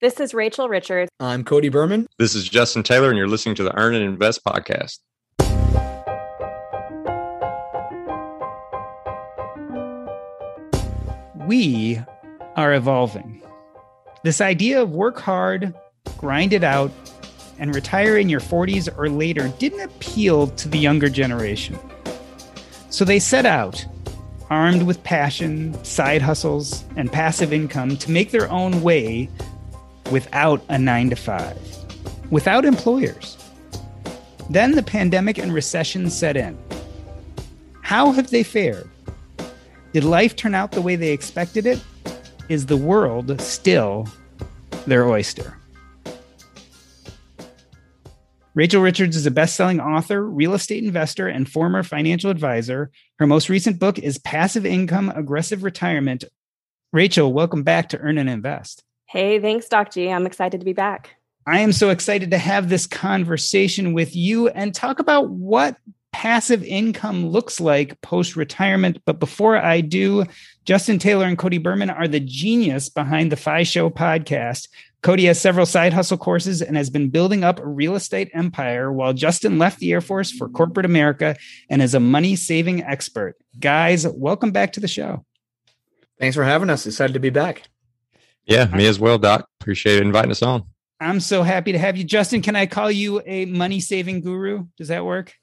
This is Rachel Richards. I'm Cody Berman. This is Justin Taylor, and you're listening to the Earn and Invest podcast. We are evolving. This idea of work hard, grind it out, and retire in your 40s or later didn't appeal to the younger generation. So they set out, armed with passion, side hustles, and passive income, to make their own way without a nine to five, without employers. Then the pandemic and recession set in. How have they fared? Did life turn out the way they expected it? Is the world still their oyster? Rachel Richards is a best selling author, real estate investor, and former financial advisor. Her most recent book is Passive Income Aggressive Retirement. Rachel, welcome back to Earn and Invest. Hey, thanks, Doc G. I'm excited to be back. I am so excited to have this conversation with you and talk about what passive income looks like post retirement. But before I do, Justin Taylor and Cody Berman are the genius behind the Fi Show podcast. Cody has several side hustle courses and has been building up a real estate empire while Justin left the Air Force for corporate America and is a money saving expert. Guys, welcome back to the show. Thanks for having us. Excited to be back. Yeah, me as well, Doc. Appreciate inviting us on. I'm so happy to have you. Justin, can I call you a money saving guru? Does that work?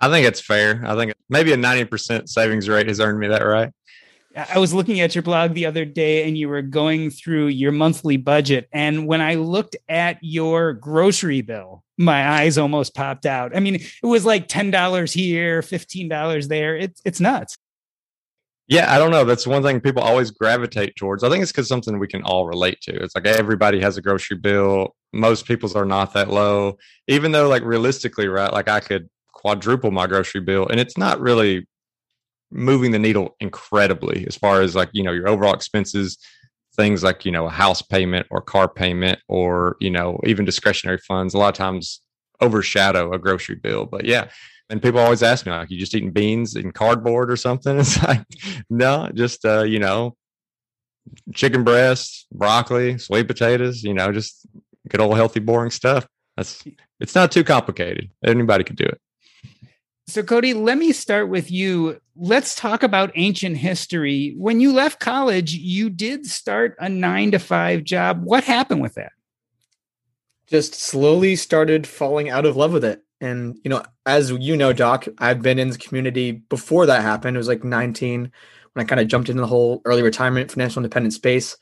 I think it's fair. I think maybe a 90% savings rate has earned me that right. I was looking at your blog the other day and you were going through your monthly budget. And when I looked at your grocery bill, my eyes almost popped out. I mean, it was like $10 here, $15 there. It's, it's nuts. Yeah, I don't know. That's one thing people always gravitate towards. I think it's because something we can all relate to. It's like everybody has a grocery bill. Most people's are not that low, even though, like, realistically, right? Like, I could quadruple my grocery bill, and it's not really moving the needle incredibly as far as like, you know, your overall expenses, things like, you know, a house payment or car payment or, you know, even discretionary funds. A lot of times overshadow a grocery bill. But yeah, and people always ask me, like, you just eating beans and cardboard or something? It's like, no, just, uh, you know, chicken breast, broccoli, sweet potatoes, you know, just good old healthy, boring stuff. That's, it's not too complicated. Anybody could do it. So, Cody, let me start with you. Let's talk about ancient history. When you left college, you did start a nine to five job. What happened with that? Just slowly started falling out of love with it. And, you know, as you know, Doc, I've been in the community before that happened. It was like 19 when I kind of jumped into the whole early retirement, financial independent space.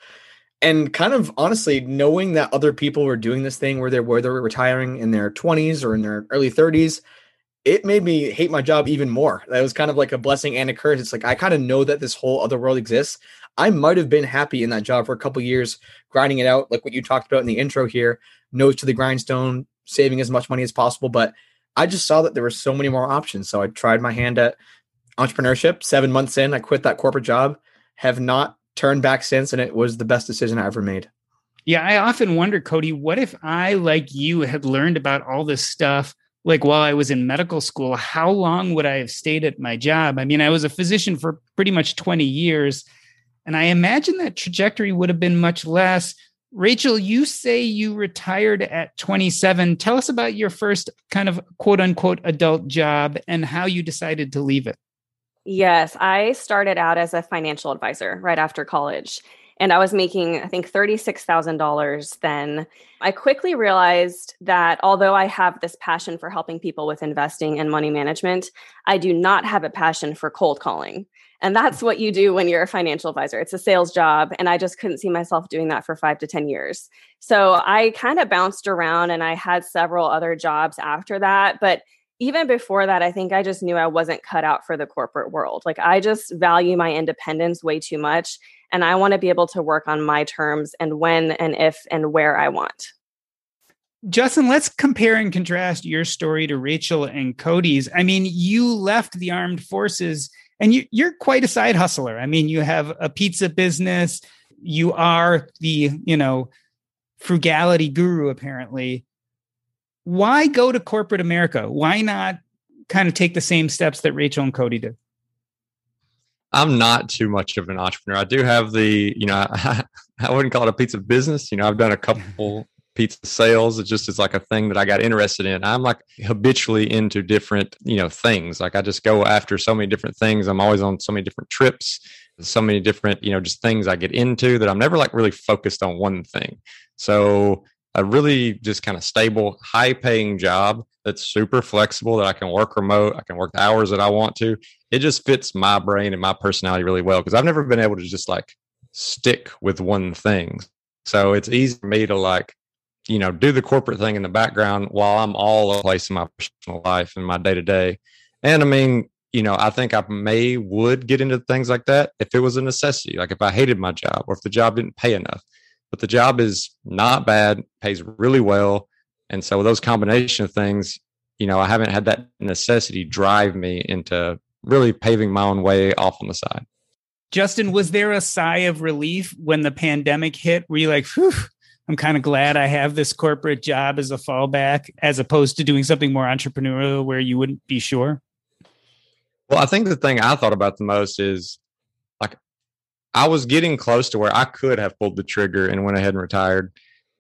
And kind of honestly, knowing that other people were doing this thing where they were they're retiring in their 20s or in their early 30s, it made me hate my job even more. That was kind of like a blessing and a curse. It's like I kind of know that this whole other world exists. I might have been happy in that job for a couple years, grinding it out, like what you talked about in the intro here, nose to the grindstone, saving as much money as possible. But I just saw that there were so many more options. So I tried my hand at entrepreneurship. Seven months in, I quit that corporate job, have not turned back since, and it was the best decision I ever made. Yeah, I often wonder, Cody, what if I, like you, had learned about all this stuff like while I was in medical school? How long would I have stayed at my job? I mean, I was a physician for pretty much 20 years, and I imagine that trajectory would have been much less. Rachel, you say you retired at 27. Tell us about your first kind of quote unquote adult job and how you decided to leave it. Yes, I started out as a financial advisor right after college. And I was making, I think, $36,000 then. I quickly realized that although I have this passion for helping people with investing and money management, I do not have a passion for cold calling. And that's what you do when you're a financial advisor. It's a sales job. And I just couldn't see myself doing that for five to 10 years. So I kind of bounced around and I had several other jobs after that. But even before that, I think I just knew I wasn't cut out for the corporate world. Like I just value my independence way too much. And I want to be able to work on my terms and when and if and where I want. Justin, let's compare and contrast your story to Rachel and Cody's. I mean, you left the armed forces and you, you're quite a side hustler. I mean, you have a pizza business, you are the, you know, frugality guru, apparently why go to corporate America? Why not kind of take the same steps that Rachel and Cody did? I'm not too much of an entrepreneur. I do have the, you know, I, I wouldn't call it a pizza business. You know, I've done a couple pizza sales. It just is like a thing that I got interested in. I'm like habitually into different, you know, things. Like I just go after so many different things. I'm always on so many different trips, so many different, you know, just things I get into that I'm never like really focused on one thing. So a really just kind of stable, high paying job that's super flexible that I can work remote. I can work the hours that I want to. It just fits my brain and my personality really well because I've never been able to just like stick with one thing. So it's easy for me to like, you know, do the corporate thing in the background while I'm all over the place in my personal life and my day to day. And I mean, you know, I think I may would get into things like that if it was a necessity, like if I hated my job or if the job didn't pay enough but the job is not bad, pays really well. And so those combination of things, you know, I haven't had that necessity drive me into really paving my own way off on the side. Justin, was there a sigh of relief when the pandemic hit? Were you like, Phew, I'm kind of glad I have this corporate job as a fallback, as opposed to doing something more entrepreneurial where you wouldn't be sure? Well, I think the thing I thought about the most is like I was getting close to where I could have pulled the trigger and went ahead and retired.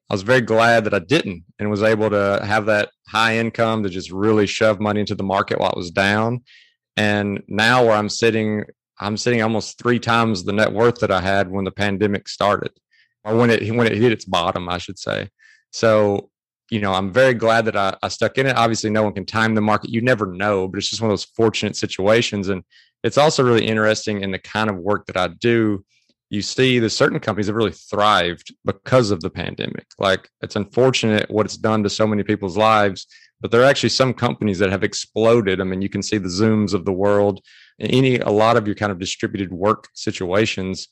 I was very glad that I didn't and was able to have that high income to just really shove money into the market while it was down. And now where I'm sitting, I'm sitting almost three times the net worth that I had when the pandemic started, or when it when it hit its bottom, I should say. So, you know, I'm very glad that I, I stuck in it. Obviously, no one can time the market. You never know, but it's just one of those fortunate situations. And it's also really interesting in the kind of work that I do. You see, the certain companies have really thrived because of the pandemic. Like it's unfortunate what it's done to so many people's lives, but there are actually some companies that have exploded. I mean, you can see the Zooms of the world. Any a lot of your kind of distributed work situations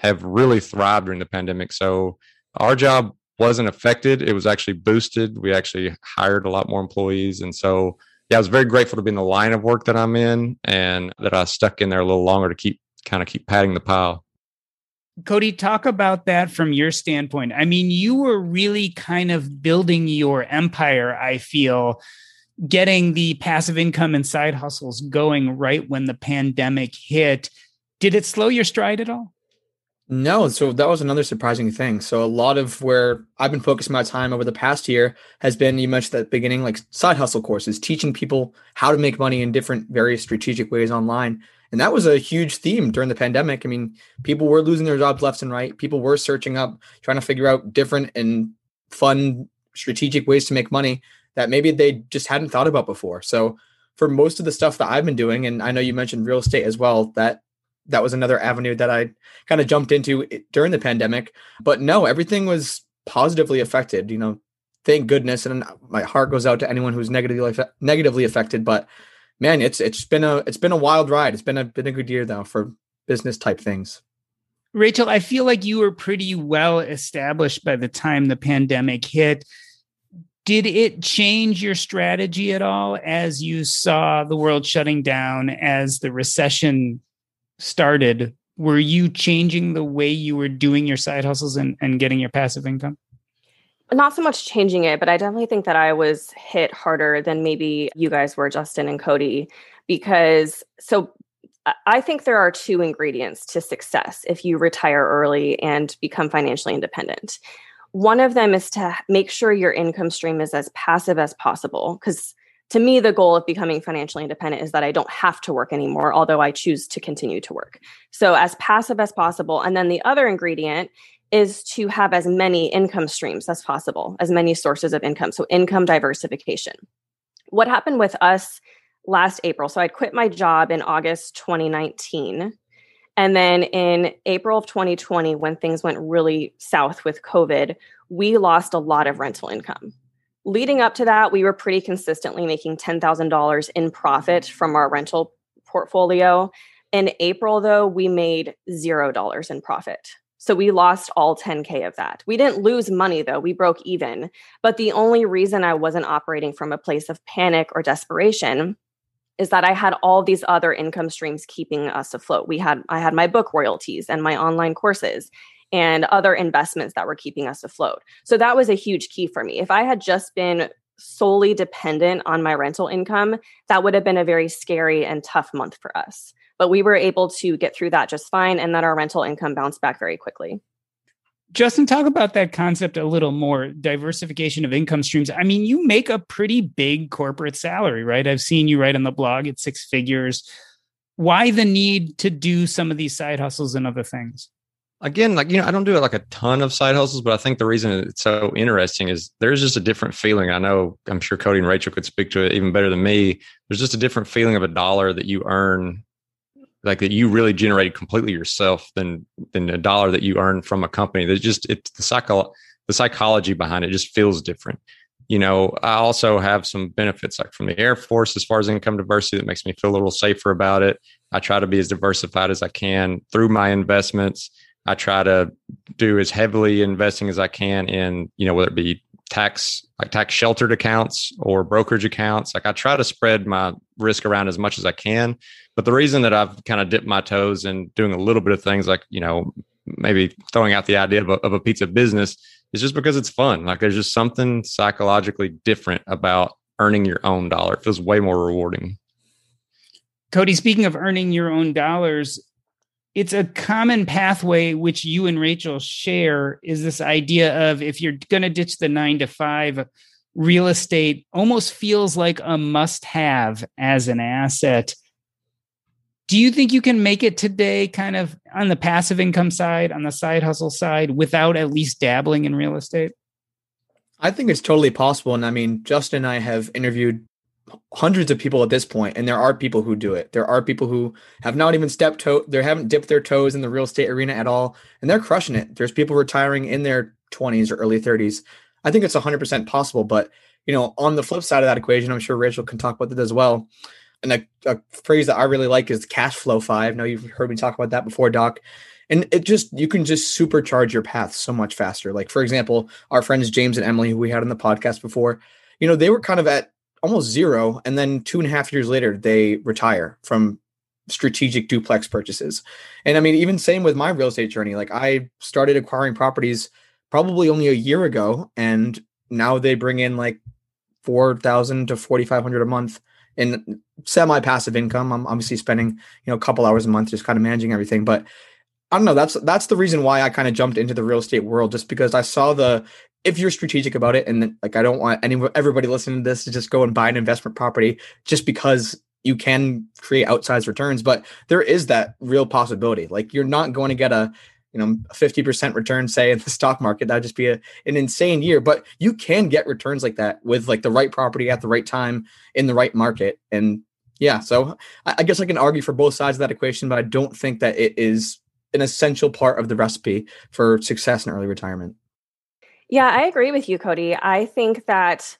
have really thrived during the pandemic. So our job wasn't affected; it was actually boosted. We actually hired a lot more employees, and so yeah, I was very grateful to be in the line of work that I'm in and that I stuck in there a little longer to keep kind of keep padding the pile. Cody, talk about that from your standpoint. I mean, you were really kind of building your empire, I feel, getting the passive income and side hustles going right when the pandemic hit. Did it slow your stride at all? No, so that was another surprising thing. So a lot of where I've been focusing my time over the past year has been you mentioned at the beginning, like side hustle courses, teaching people how to make money in different various strategic ways online. And that was a huge theme during the pandemic. I mean, people were losing their jobs left and right. People were searching up, trying to figure out different and fun strategic ways to make money that maybe they just hadn't thought about before. So for most of the stuff that I've been doing, and I know you mentioned real estate as well, that that was another avenue that I kind of jumped into during the pandemic. But no, everything was positively affected. You know, thank goodness, and my heart goes out to anyone who's negatively negatively affected. But man, it's it's been a it's been a wild ride. It's been a been a good year though for business type things. Rachel, I feel like you were pretty well established by the time the pandemic hit. Did it change your strategy at all as you saw the world shutting down, as the recession started, were you changing the way you were doing your side hustles and, and getting your passive income? Not so much changing it, but I definitely think that I was hit harder than maybe you guys were, Justin and Cody, because so I think there are two ingredients to success if you retire early and become financially independent. One of them is to make sure your income stream is as passive as possible because to me, the goal of becoming financially independent is that I don't have to work anymore, although I choose to continue to work. So, as passive as possible. And then the other ingredient is to have as many income streams as possible, as many sources of income. So, income diversification. What happened with us last April? So, I quit my job in August 2019. And then in April of 2020, when things went really south with COVID, we lost a lot of rental income leading up to that, we were pretty consistently making $10,000 in profit from our rental portfolio. In April, though, we made $0 in profit. So we lost all 10K of that. We didn't lose money, though. We broke even. But the only reason I wasn't operating from a place of panic or desperation is that I had all these other income streams keeping us afloat. We had I had my book royalties and my online courses and other investments that were keeping us afloat. So that was a huge key for me. If I had just been solely dependent on my rental income, that would have been a very scary and tough month for us. But we were able to get through that just fine and then our rental income bounced back very quickly. Justin, talk about that concept a little more diversification of income streams. I mean, you make a pretty big corporate salary, right? I've seen you write on the blog at six figures. Why the need to do some of these side hustles and other things? Again, like, you know, I don't do it like a ton of side hustles, but I think the reason it's so interesting is there's just a different feeling. I know I'm sure Cody and Rachel could speak to it even better than me. There's just a different feeling of a dollar that you earn, like that you really generated completely yourself than than a dollar that you earn from a company. That just it's the psycho the psychology behind it just feels different. You know, I also have some benefits like from the Air Force as far as income diversity that makes me feel a little safer about it. I try to be as diversified as I can through my investments I try to do as heavily investing as I can in, you know, whether it be tax like tax sheltered accounts or brokerage accounts. Like I try to spread my risk around as much as I can. But the reason that I've kind of dipped my toes in doing a little bit of things like, you know, maybe throwing out the idea of a, of a pizza business is just because it's fun. Like there's just something psychologically different about earning your own dollar. It feels way more rewarding. Cody, speaking of earning your own dollars, it's a common pathway which you and Rachel share is this idea of if you're going to ditch the 9 to 5 real estate almost feels like a must have as an asset do you think you can make it today kind of on the passive income side on the side hustle side without at least dabbling in real estate I think it's totally possible. And I mean, Justin and I have interviewed hundreds of people at this point and there are people who do it. There are people who have not even stepped toe they haven't dipped their toes in the real estate arena at all and they're crushing it. There's people retiring in their 20s or early 30s i think it's 100% possible but you know on the flip side of that equation i'm sure rachel can talk about that as well. And a, a phrase that i really like is cash flow five. Now you've heard me talk about that before doc. And it just you can just supercharge your path so much faster. Like for example our friends james and emily who we had on the podcast before you know they were kind of at almost zero. And then two and a half years later, they retire from strategic duplex purchases. And I mean, even same with my real estate journey. Like I started acquiring properties probably only a year ago, and now they bring in like four thousand to forty five hundred a month in semi passive income. I'm obviously spending you know a couple hours a month just kind of managing everything, but I don't know. That's that's the reason why I kind of jumped into the real estate world, just because I saw the if you're strategic about it, and like I don't want any everybody listening to this to just go and buy an investment property just because you can create outsized returns, but there is that real possibility. Like you're not going to get a you know a 50% return say in the stock market. That'd just be a, an insane year but you can get returns like that with like the right property at the right time in the right market. And yeah so I, I guess i can argue for both sides of that equation but i don't think that it is an essential part of the recipe for success in early retirement yeah, I agree with you, Cody. I think that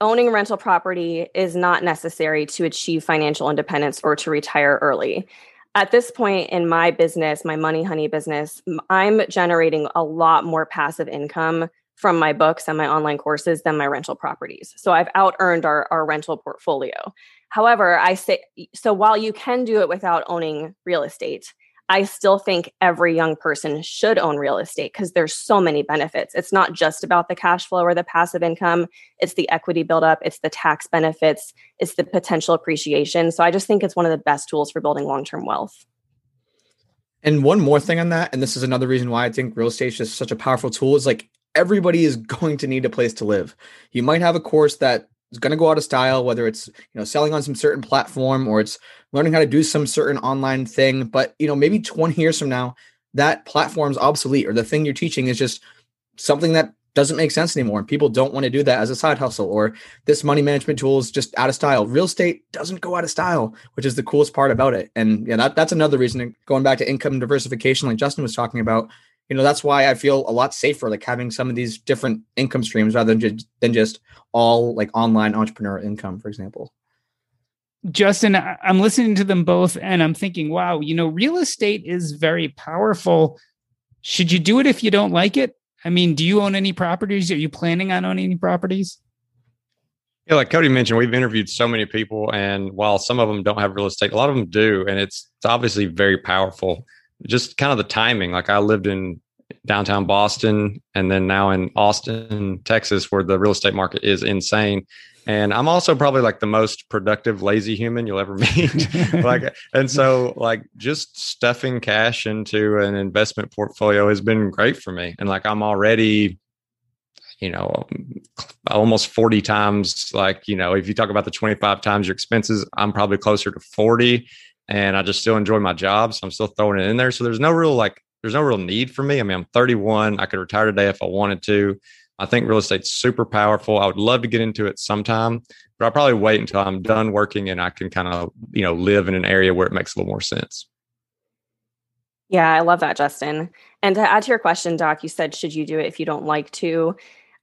owning rental property is not necessary to achieve financial independence or to retire early. At this point in my business, my Money Honey business, I'm generating a lot more passive income from my books and my online courses than my rental properties. So I've out earned our, our rental portfolio. However, I say so while you can do it without owning real estate, I still think every young person should own real estate because there's so many benefits. It's not just about the cash flow or the passive income, it's the equity buildup, it's the tax benefits, it's the potential appreciation. So I just think it's one of the best tools for building long-term wealth. And one more thing on that, and this is another reason why I think real estate is just such a powerful tool, is like everybody is going to need a place to live. You might have a course that is going to go out of style, whether it's you know selling on some certain platform or it's learning how to do some certain online thing. But you know, maybe 20 years from now, that platform's obsolete or the thing you're teaching is just something that doesn't make sense anymore and people don't want to do that as a side hustle or this money management tool is just out of style real estate doesn't go out of style which is the coolest part about it and yeah that, that's another reason going back to income diversification like justin was talking about you know that's why i feel a lot safer like having some of these different income streams rather than just than just all like online entrepreneur income for example Justin, I'm listening to them both and I'm thinking, wow, you know, real estate is very powerful. Should you do it if you don't like it? I mean, do you own any properties? Are you planning on owning any properties? Yeah, like Cody mentioned, we've interviewed so many people, and while some of them don't have real estate, a lot of them do, and it's it's obviously very powerful. Just kind of the timing. Like I lived in downtown Boston, and then now in Austin, Texas, where the real estate market is insane. And I'm also probably like the most productive lazy human you'll ever meet. like, and so like just stuffing cash into an investment portfolio has been great for me. And like I'm already, you know, almost 40 times like, you know, if you talk about the 25 times your expenses, I'm probably closer to 40 and I just still enjoy my job. So I'm still throwing it in there. So there's no real like there's no real need for me. I mean, I'm 31. I could retire today if I wanted to. I think real estate's super powerful. I would love to get into it sometime, but I'll probably wait until I'm done working and I can kind of, you know, live in an area where it makes a little more sense. Yeah, I love that, Justin. And to add to your question, Doc, you said, should you do it if you don't like to?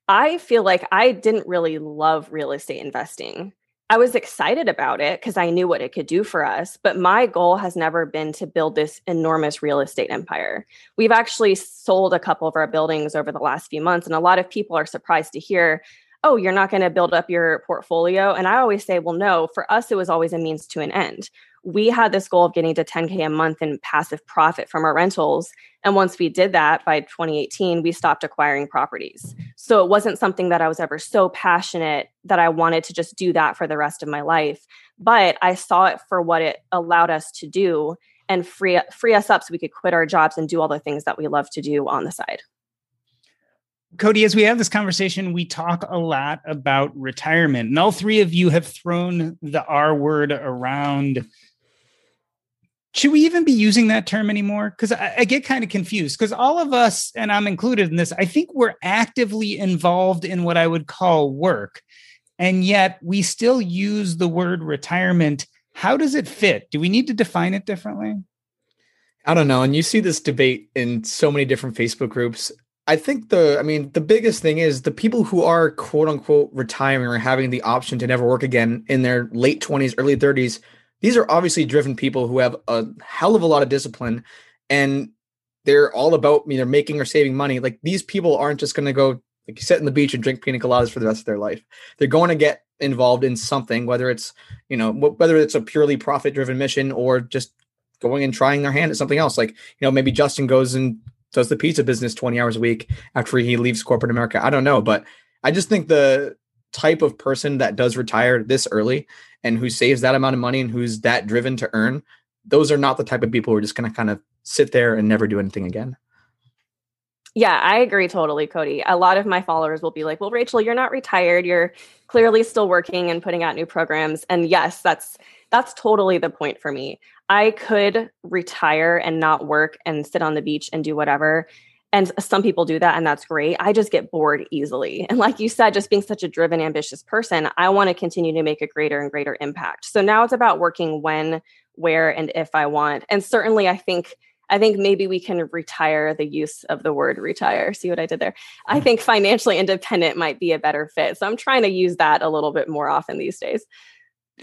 I feel like I didn't really love real estate investing. I was excited about it because I knew what it could do for us. But my goal has never been to build this enormous real estate empire. We've actually sold a couple of our buildings over the last few months, and a lot of people are surprised to hear, oh, you're not going to build up your portfolio. And I always say, well, no, for us, it was always a means to an end we had this goal of getting to 10K a month in passive profit from our rentals. And once we did that by 2018, we stopped acquiring properties. So it wasn't something that I was ever so passionate that I wanted to just do that for the rest of my life. But I saw it for what it allowed us to do and free, free us up so we could quit our jobs and do all the things that we love to do on the side. Cody, as we have this conversation, we talk a lot about retirement, and all three of you have thrown the R word around should we even be using that term anymore? Because I, I, get kind of confused. Because all of us, and I'm included in this, I think we're actively involved in what I would call work. And yet we still use the word retirement. How does it fit? Do we need to define it differently? I don't know. And you see this debate in so many different Facebook groups. I think the, I mean, the biggest thing is the people who are quote unquote retiring or having the option to never work again in their late 20s, early 30s these are obviously driven people who have a hell of a lot of discipline and they're all about either making or saving money. Like these people aren't just going to go like sit on the beach and drink pina coladas for the rest of their life. They're going to get involved in something, whether it's you know whether it's a purely profit driven mission or just going and trying their hand at something else. Like you know maybe Justin goes and does the pizza business 20 hours a week after he leaves corporate America. I don't know, but I just think the type of person that does retire this early and who saves that amount of money and who's that driven to earn, those are not the type of people who are just going to kind of sit there and never do anything again. Yeah, I agree totally, Cody. A lot of my followers will be like, "Well, Rachel, you're not retired. You're clearly still working and putting out new programs." And yes, that's that's totally the point for me. I could retire and not work and sit on the beach and do whatever and some people do that, and that's great. I just get bored easily. And like you said, just being such a driven, ambitious person, I want to continue to make a greater and greater impact. So now it's about working when, where, and if I want. And certainly, I think. I think maybe we can retire the use of the word retire. See what I did there? I mm. think financially independent might be a better fit. So I'm trying to use that a little bit more often these days.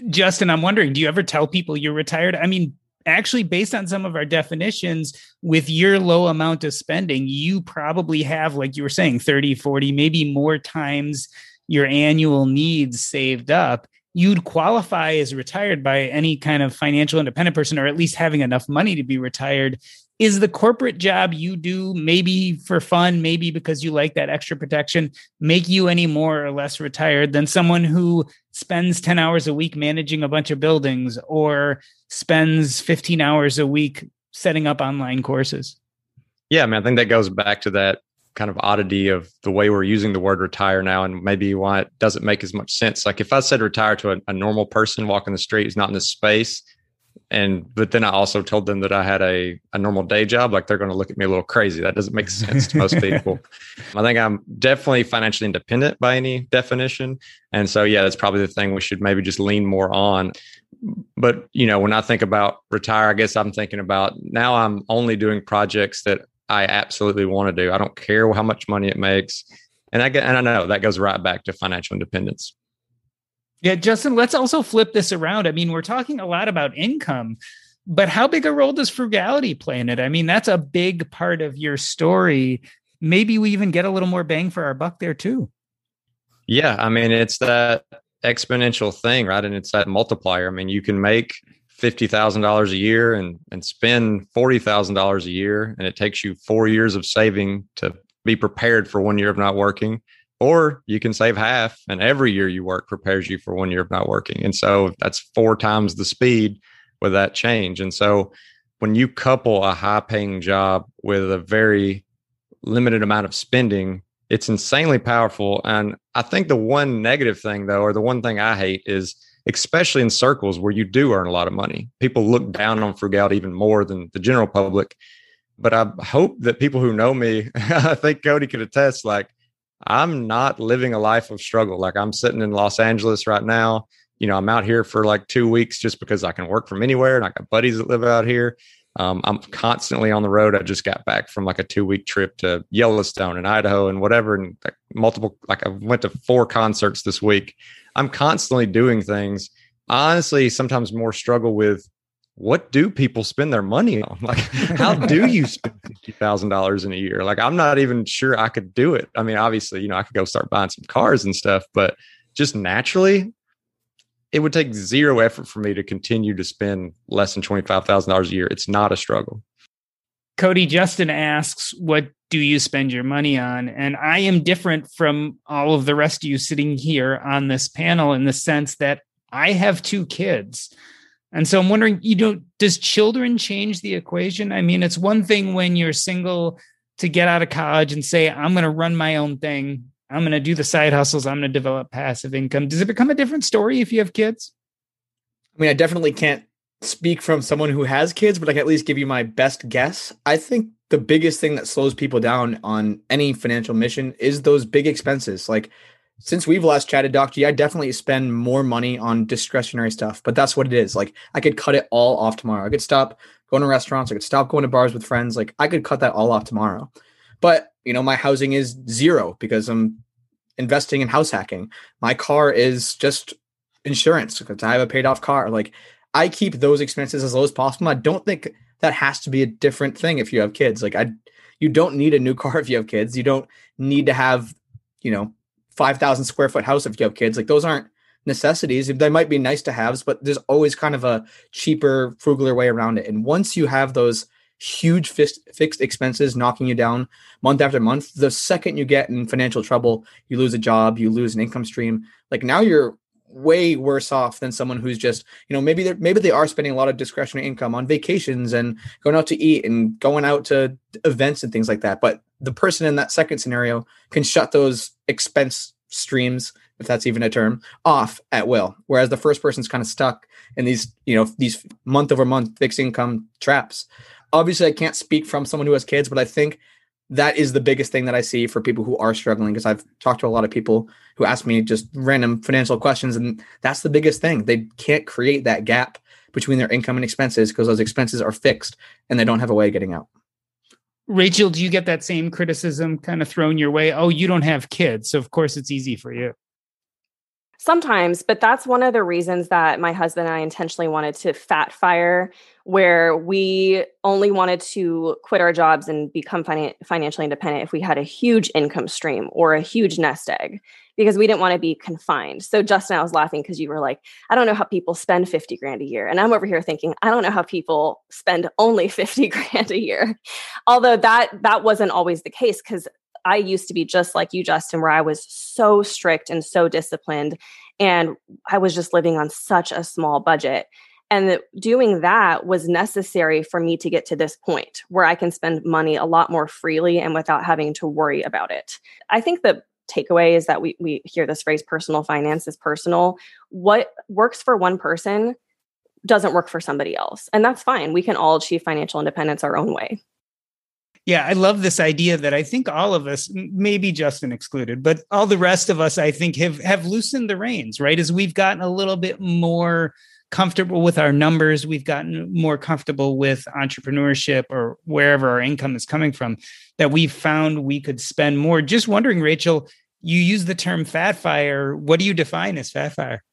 Justin, I'm wondering, do you ever tell people you're retired? I mean, actually based on some of our definitions with your low amount of spending you probably have like you were saying 30 40 maybe more times your annual needs saved up. You'd qualify as retired by any kind of financial independent person or at least having enough money to be retired. Is the corporate job you do maybe for fun maybe because you like that extra protection make you any more or less retired than someone who spends 10 hours a week managing a bunch of buildings or spends 15 hours a week setting up online courses yeah I mean, i think that goes back to that kind of oddity of the way we're using the word retire now and maybe why it doesn't make as much sense. Like if I said retire to a, a normal person walking the street who's not in this space, and but then I also told them that I had a, a normal day job, like they're going to look at me a little crazy. That doesn't make sense to most people. I think I'm definitely financially independent by any definition. And so yeah, that's probably the thing we should maybe just lean more on. But you know, when I think about retire, I guess I'm thinking about now I'm only doing projects that I absolutely want to do. I don't care how much money it makes. And I get and I know that goes right back to financial independence. Yeah, Justin, let's also flip this around. I mean, we're talking a lot about income, but how big a role does frugality play in it? I mean, that's a big part of your story. Maybe we even get a little more bang for our buck there too. Yeah, I mean, it's that exponential thing, right? And it's that multiplier. I mean, you can make fifty thousand dollars a year and and spend forty thousand dollars a year, and it takes you four years of saving to be prepared for one year of not working. Or you can save half, and every year you work prepares you for one year of not working. And so that's four times the speed with that change. And so when you couple a high paying job with a very limited amount of spending, it's insanely powerful. And I think the one negative thing, though, or the one thing I hate is especially in circles where you do earn a lot of money, people look down on frugality even more than the general public. But I hope that people who know me, I think Cody could attest, like, I'm not living a life of struggle. Like I'm sitting in Los Angeles right now. You know, I'm out here for like two weeks just because I can work from anywhere and I got buddies that live out here. Um, I'm constantly on the road. I just got back from like a two week trip to Yellowstone and Idaho and whatever, and like multiple, like I went to four concerts this week. I'm constantly doing things. I honestly, sometimes more struggle with what do people spend their money on? Like, how do you spend fifty thousand dollars in a year? Like, I'm not even sure I could do it. I mean, obviously, you know, I could go start buying some cars and stuff, but just naturally, it would take zero effort for me to continue to spend less than twenty five thousand dollars a year. It's not a struggle. Cody Justin asks, "What do you spend your money on?" And I am different from all of the rest of you sitting here on this panel in the sense that I have two kids. And so I'm wondering, you know, does children change the equation? I mean, it's one thing when you're single to get out of college and say, I'm going to run my own thing. I'm going to do the side hustles. I'm going to develop passive income. Does it become a different story if you have kids? I mean, I definitely can't speak from someone who has kids, but I can at least give you my best guess. I think the biggest thing that slows people down on any financial mission is those big expenses. Like since we've last chatted, Doc G, I definitely spend more money on discretionary stuff, but that's what it is. Like I could cut it all off tomorrow. I could stop going to restaurants. I could stop going to bars with friends. Like I could cut that all off tomorrow. But you know, my housing is zero because I'm investing in house hacking. My car is just insurance because I have a paid off car. Like I keep those expenses as low as possible. I don't think that has to be a different thing if you have kids. Like I you don't need a new car if you have kids. You don't need to have, you know, 5,000 square foot house if you have kids. Like those aren't necessities. They might be nice to haves, but there's always kind of a cheaper, frugaler way around it. And once you have those huge fixed, fixed expenses knocking you down month after month, the second you get in financial trouble, you lose a job, you lose an income stream. Like now you're way worse off than someone who's just you know maybe they're maybe they are spending a lot of discretionary income on vacations and going out to eat and going out to events and things like that. But the person in that second scenario can shut those expense streams if that's even a term off at will. Whereas the first person's kind of stuck in these you know these month over month fixed income traps obviously i can't speak from someone who has kids but i think that is the biggest thing that I see for people who are struggling because I've talked to a lot of people who ask me just random financial questions and that's the biggest thing. They can't create that gap between their income and expenses because those expenses are fixed and they don't have a way of getting out. Rachel, do you get that same criticism kind of thrown your way? Oh, you don't have kids, so of course it's easy for you. Sometimes, but that's one of the reasons that my husband and I intentionally wanted to fat fire, where we only wanted to quit our jobs and become finan- financially independent if we had a huge income stream or a huge nest egg, because we didn't want to be confined. So, Justin, I was laughing because you were like, I don't know how people spend 50 grand a year. And I'm over here thinking, I don't know how people spend only 50 grand a year. Although that that wasn't always the case because I used to be just like you, Justin, where I was so strict and so disciplined. And I was just living on such a small budget. And doing that was necessary for me to get to this point where I can spend money a lot more freely and without having to worry about it. I think the takeaway is that we, we hear this phrase personal finance is personal. What works for one person doesn't work for somebody else. And that's fine. We can all achieve financial independence our own way. Yeah, I love this idea that I think all of us, maybe Justin excluded, but all the rest of us, I think, have have loosened the reins, right? As we've gotten a little bit more comfortable with our numbers, we've gotten more comfortable with entrepreneurship or wherever our income is coming from, that we've found we could spend more. Just wondering, Rachel, you use the term fat fire. What do you define as fat fire?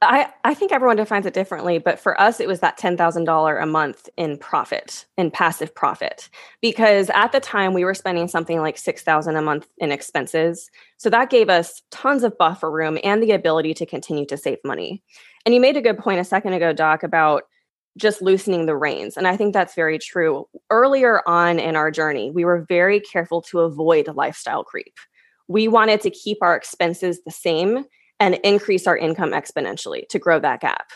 I, I think everyone defines it differently, but for us, it was that $10,000 a month in profit, in passive profit, because at the time we were spending something like 6,000 a month in expenses. So that gave us tons of buffer room and the ability to continue to save money. And you made a good point a second ago, Doc, about just loosening the reins. And I think that's very true. Earlier on in our journey, we were very careful to avoid lifestyle creep. We wanted to keep our expenses the same and increase our income exponentially to grow that gap.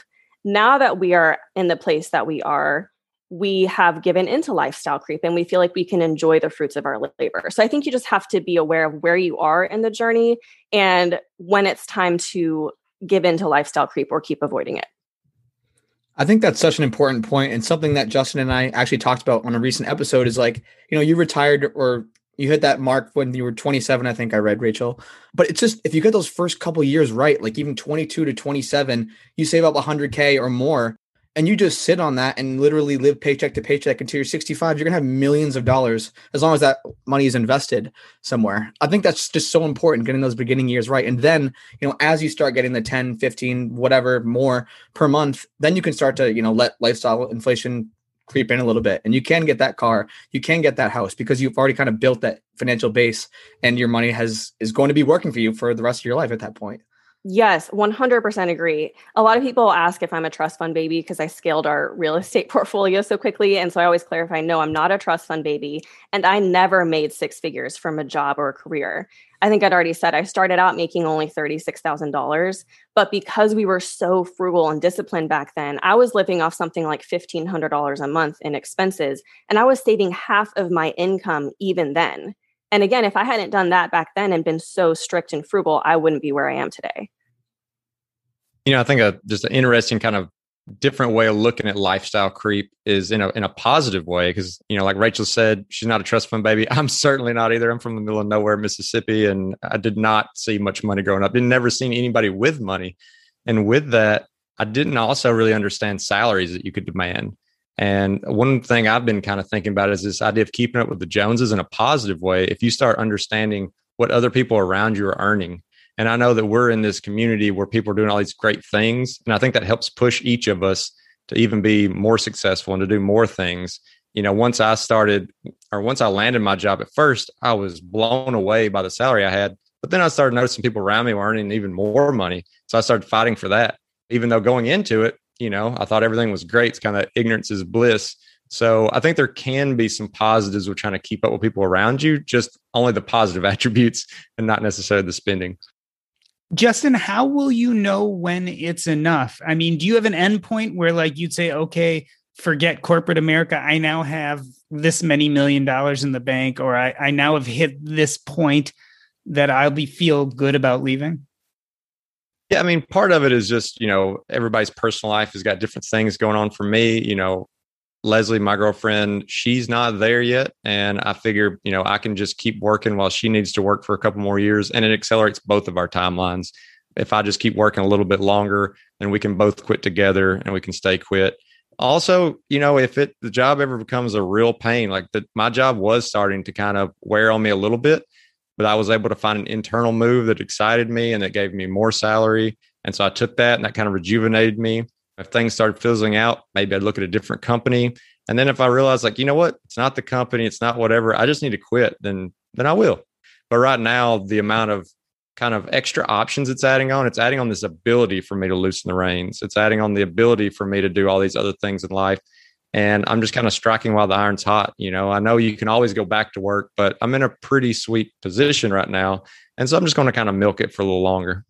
Now that we are in the place that we are, we have given into lifestyle creep and we feel like we can enjoy the fruits of our labor. So I think you just have to be aware of where you are in the journey and when it's time to give into lifestyle creep or keep avoiding it. I think that's such an important point and something that Justin and I actually talked about on a recent episode is like, you know, you retired or you hit that mark when you were 27, I think I read Rachel. But it's just if you get those first couple years right, like even 22 to 27, you save up 100k or more, and you just sit on that and literally live paycheck to paycheck until you're 65. You're gonna have millions of dollars as long as that money is invested somewhere. I think that's just so important getting those beginning years right. And then, you know, as you start getting the 10, 15, whatever more per month, then you can start to, you know, let lifestyle inflation creep in a little bit and you can get that car you can get that house because you've already kind of built that financial base and your money has is going to be working for you for the rest of your life at that point Yes, 100% agree. A lot of people ask if I'm a trust fund baby because I scaled our real estate portfolio so quickly. And so I always clarify no, I'm not a trust fund baby. And I never made six figures from a job or a career. I think I'd already said I started out making only $36,000. But because we were so frugal and disciplined back then, I was living off something like $1,500 a month in expenses. And I was saving half of my income even then. And again, if I hadn't done that back then and been so strict and frugal, I wouldn't be where I am today. You know, I think a just an interesting kind of different way of looking at lifestyle creep is in a in a positive way because you know, like Rachel said, she's not a trust fund baby. I'm certainly not either. I'm from the middle of nowhere, Mississippi, and I did not see much money growing up. didn't never seen anybody with money, and with that, I didn't also really understand salaries that you could demand. And one thing I've been kind of thinking about is this idea of keeping up with the Joneses in a positive way. If you start understanding what other people around you are earning, and I know that we're in this community where people are doing all these great things, and I think that helps push each of us to even be more successful and to do more things. You know, once I started or once I landed my job at first, I was blown away by the salary I had. But then I started noticing people around me were earning even more money. So I started fighting for that. Even though going into it, you know, I thought everything was great. It's kind of ignorance is bliss. So I think there can be some positives with trying to keep up with people around you, just only the positive attributes and not necessarily the spending. Justin, how will you know when it's enough? I mean, do you have an endpoint where like you'd say, okay, forget corporate America. I now have this many million dollars in the bank, or I, I now have hit this point that I'll be feel good about leaving? Yeah, I mean, part of it is just, you know, everybody's personal life has got different things going on for me. You know, Leslie, my girlfriend, she's not there yet. And I figure, you know, I can just keep working while she needs to work for a couple more years. And it accelerates both of our timelines. If I just keep working a little bit longer, then we can both quit together and we can stay quit. Also, you know, if it the job ever becomes a real pain, like that my job was starting to kind of wear on me a little bit but I was able to find an internal move that excited me and that gave me more salary. And so I took that and that kind of rejuvenated me. If things started fizzling out, maybe I'd look at a different company. And then if I realize like, you know what, it's not the company, it's not whatever, I just need to quit, then then I will. But right now, the amount of kind of extra options it's adding on, it's adding on this ability for me to loosen the reins. It's adding on the ability for me to do all these other things in life and I'm just kind of striking while the iron's hot. You know, I know you can always go back to work, but I'm in a pretty sweet position right now. And so I'm just going to kind of milk it for a little longer.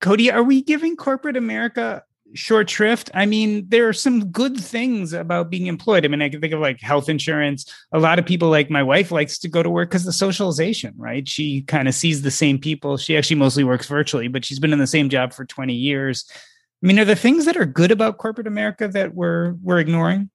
Cody, are we giving corporate America short shrift. I mean, there are some good things about being employed. I mean, I can think of like health insurance. A lot of people, like my wife, likes to go to work because the socialization, right? She kind of sees the same people. She actually mostly works virtually, but she's been in the same job for 20 years. I mean, are there things that are good about corporate America that we're we're ignoring?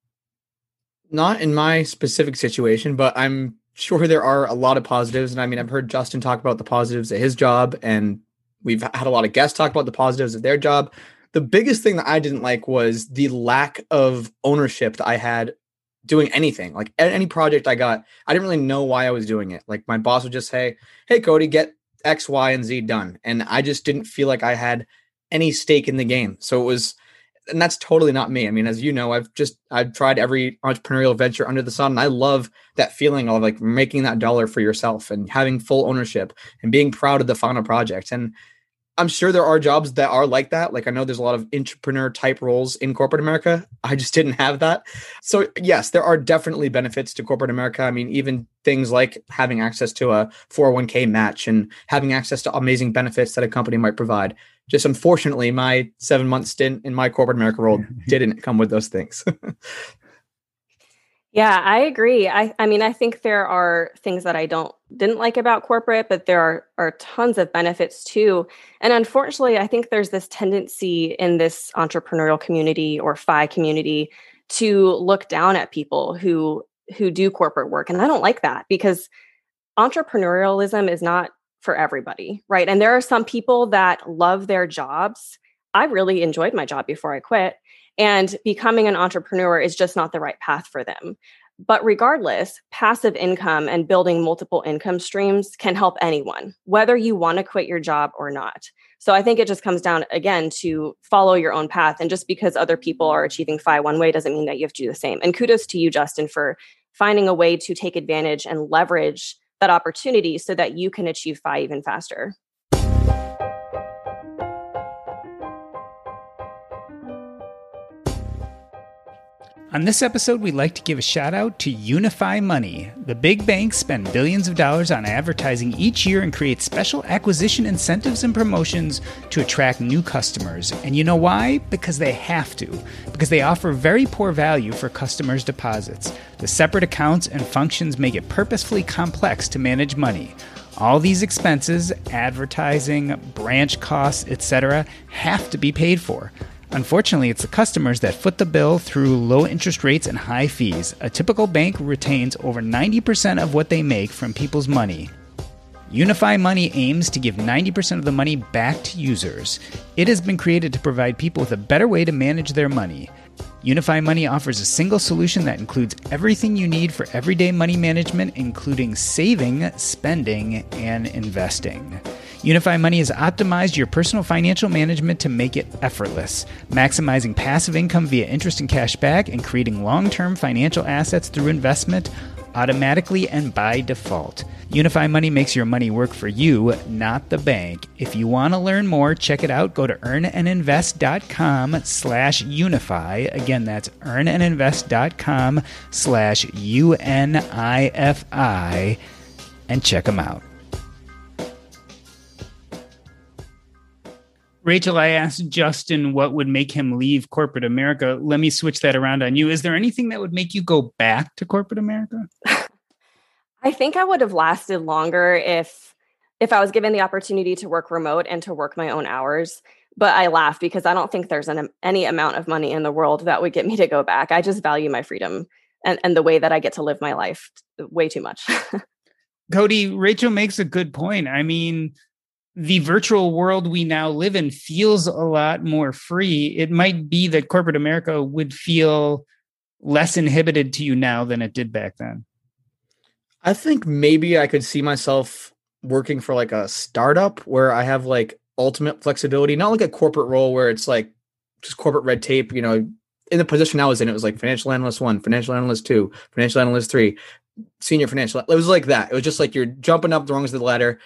Not in my specific situation, but I'm sure there are a lot of positives. And I mean, I've heard Justin talk about the positives of his job, and we've had a lot of guests talk about the positives of their job. The biggest thing that I didn't like was the lack of ownership that I had doing anything. Like any project I got, I didn't really know why I was doing it. Like my boss would just say, "Hey, Cody, get X, Y, and Z done," and I just didn't feel like I had any stake in the game. So it was, and that's totally not me. I mean, as you know, I've just I've tried every entrepreneurial venture under the sun, and I love that feeling of like making that dollar for yourself and having full ownership and being proud of the final project. And I'm sure there are jobs that are like that. Like I know there's a lot of entrepreneur type roles in corporate America. I just didn't have that. So yes, there are definitely benefits to corporate America. I mean, even things like having access to a 401k match and having access to amazing benefits that a company might provide. Just unfortunately, my seven month stint in my corporate America role didn't come with those things. yeah, I agree. I, I mean, I think there are things that I don't didn't like about corporate, but there are are tons of benefits too. And unfortunately, I think there's this tendency in this entrepreneurial community or FI community to look down at people who who do corporate work, and I don't like that because entrepreneurialism is not for everybody, right? And there are some people that love their jobs. I really enjoyed my job before I quit, and becoming an entrepreneur is just not the right path for them. But regardless, passive income and building multiple income streams can help anyone, whether you want to quit your job or not. So I think it just comes down again to follow your own path. And just because other people are achieving FI one way doesn't mean that you have to do the same. And kudos to you, Justin, for finding a way to take advantage and leverage that opportunity so that you can achieve FI even faster. On this episode, we'd like to give a shout out to Unifi Money. The big banks spend billions of dollars on advertising each year and create special acquisition incentives and promotions to attract new customers. And you know why? Because they have to. Because they offer very poor value for customers' deposits. The separate accounts and functions make it purposefully complex to manage money. All these expenses, advertising, branch costs, etc., have to be paid for. Unfortunately, it's the customers that foot the bill through low interest rates and high fees. A typical bank retains over 90% of what they make from people's money. Unifi Money aims to give 90% of the money back to users. It has been created to provide people with a better way to manage their money. Unifi Money offers a single solution that includes everything you need for everyday money management, including saving, spending, and investing. Unifi Money has optimized your personal financial management to make it effortless, maximizing passive income via interest and cash back and creating long term financial assets through investment automatically and by default. Unifi Money makes your money work for you, not the bank. If you want to learn more, check it out. Go to earnandinvest.com slash unifi. Again, that's earnandinvest.com slash U-N-I-F-I and check them out. Rachel, I asked Justin what would make him leave corporate America. Let me switch that around on you. Is there anything that would make you go back to corporate America? I think I would have lasted longer if if I was given the opportunity to work remote and to work my own hours. But I laugh because I don't think there's an, any amount of money in the world that would get me to go back. I just value my freedom and, and the way that I get to live my life way too much. Cody, Rachel makes a good point. I mean, the virtual world we now live in feels a lot more free. It might be that corporate America would feel less inhibited to you now than it did back then. I think maybe I could see myself working for like a startup where I have like ultimate flexibility, not like a corporate role where it's like just corporate red tape, you know, in the position I was in, it was like financial analyst one, financial analyst two, financial analyst three, senior financial. It was like that. It was just like you're jumping up the rungs of the ladder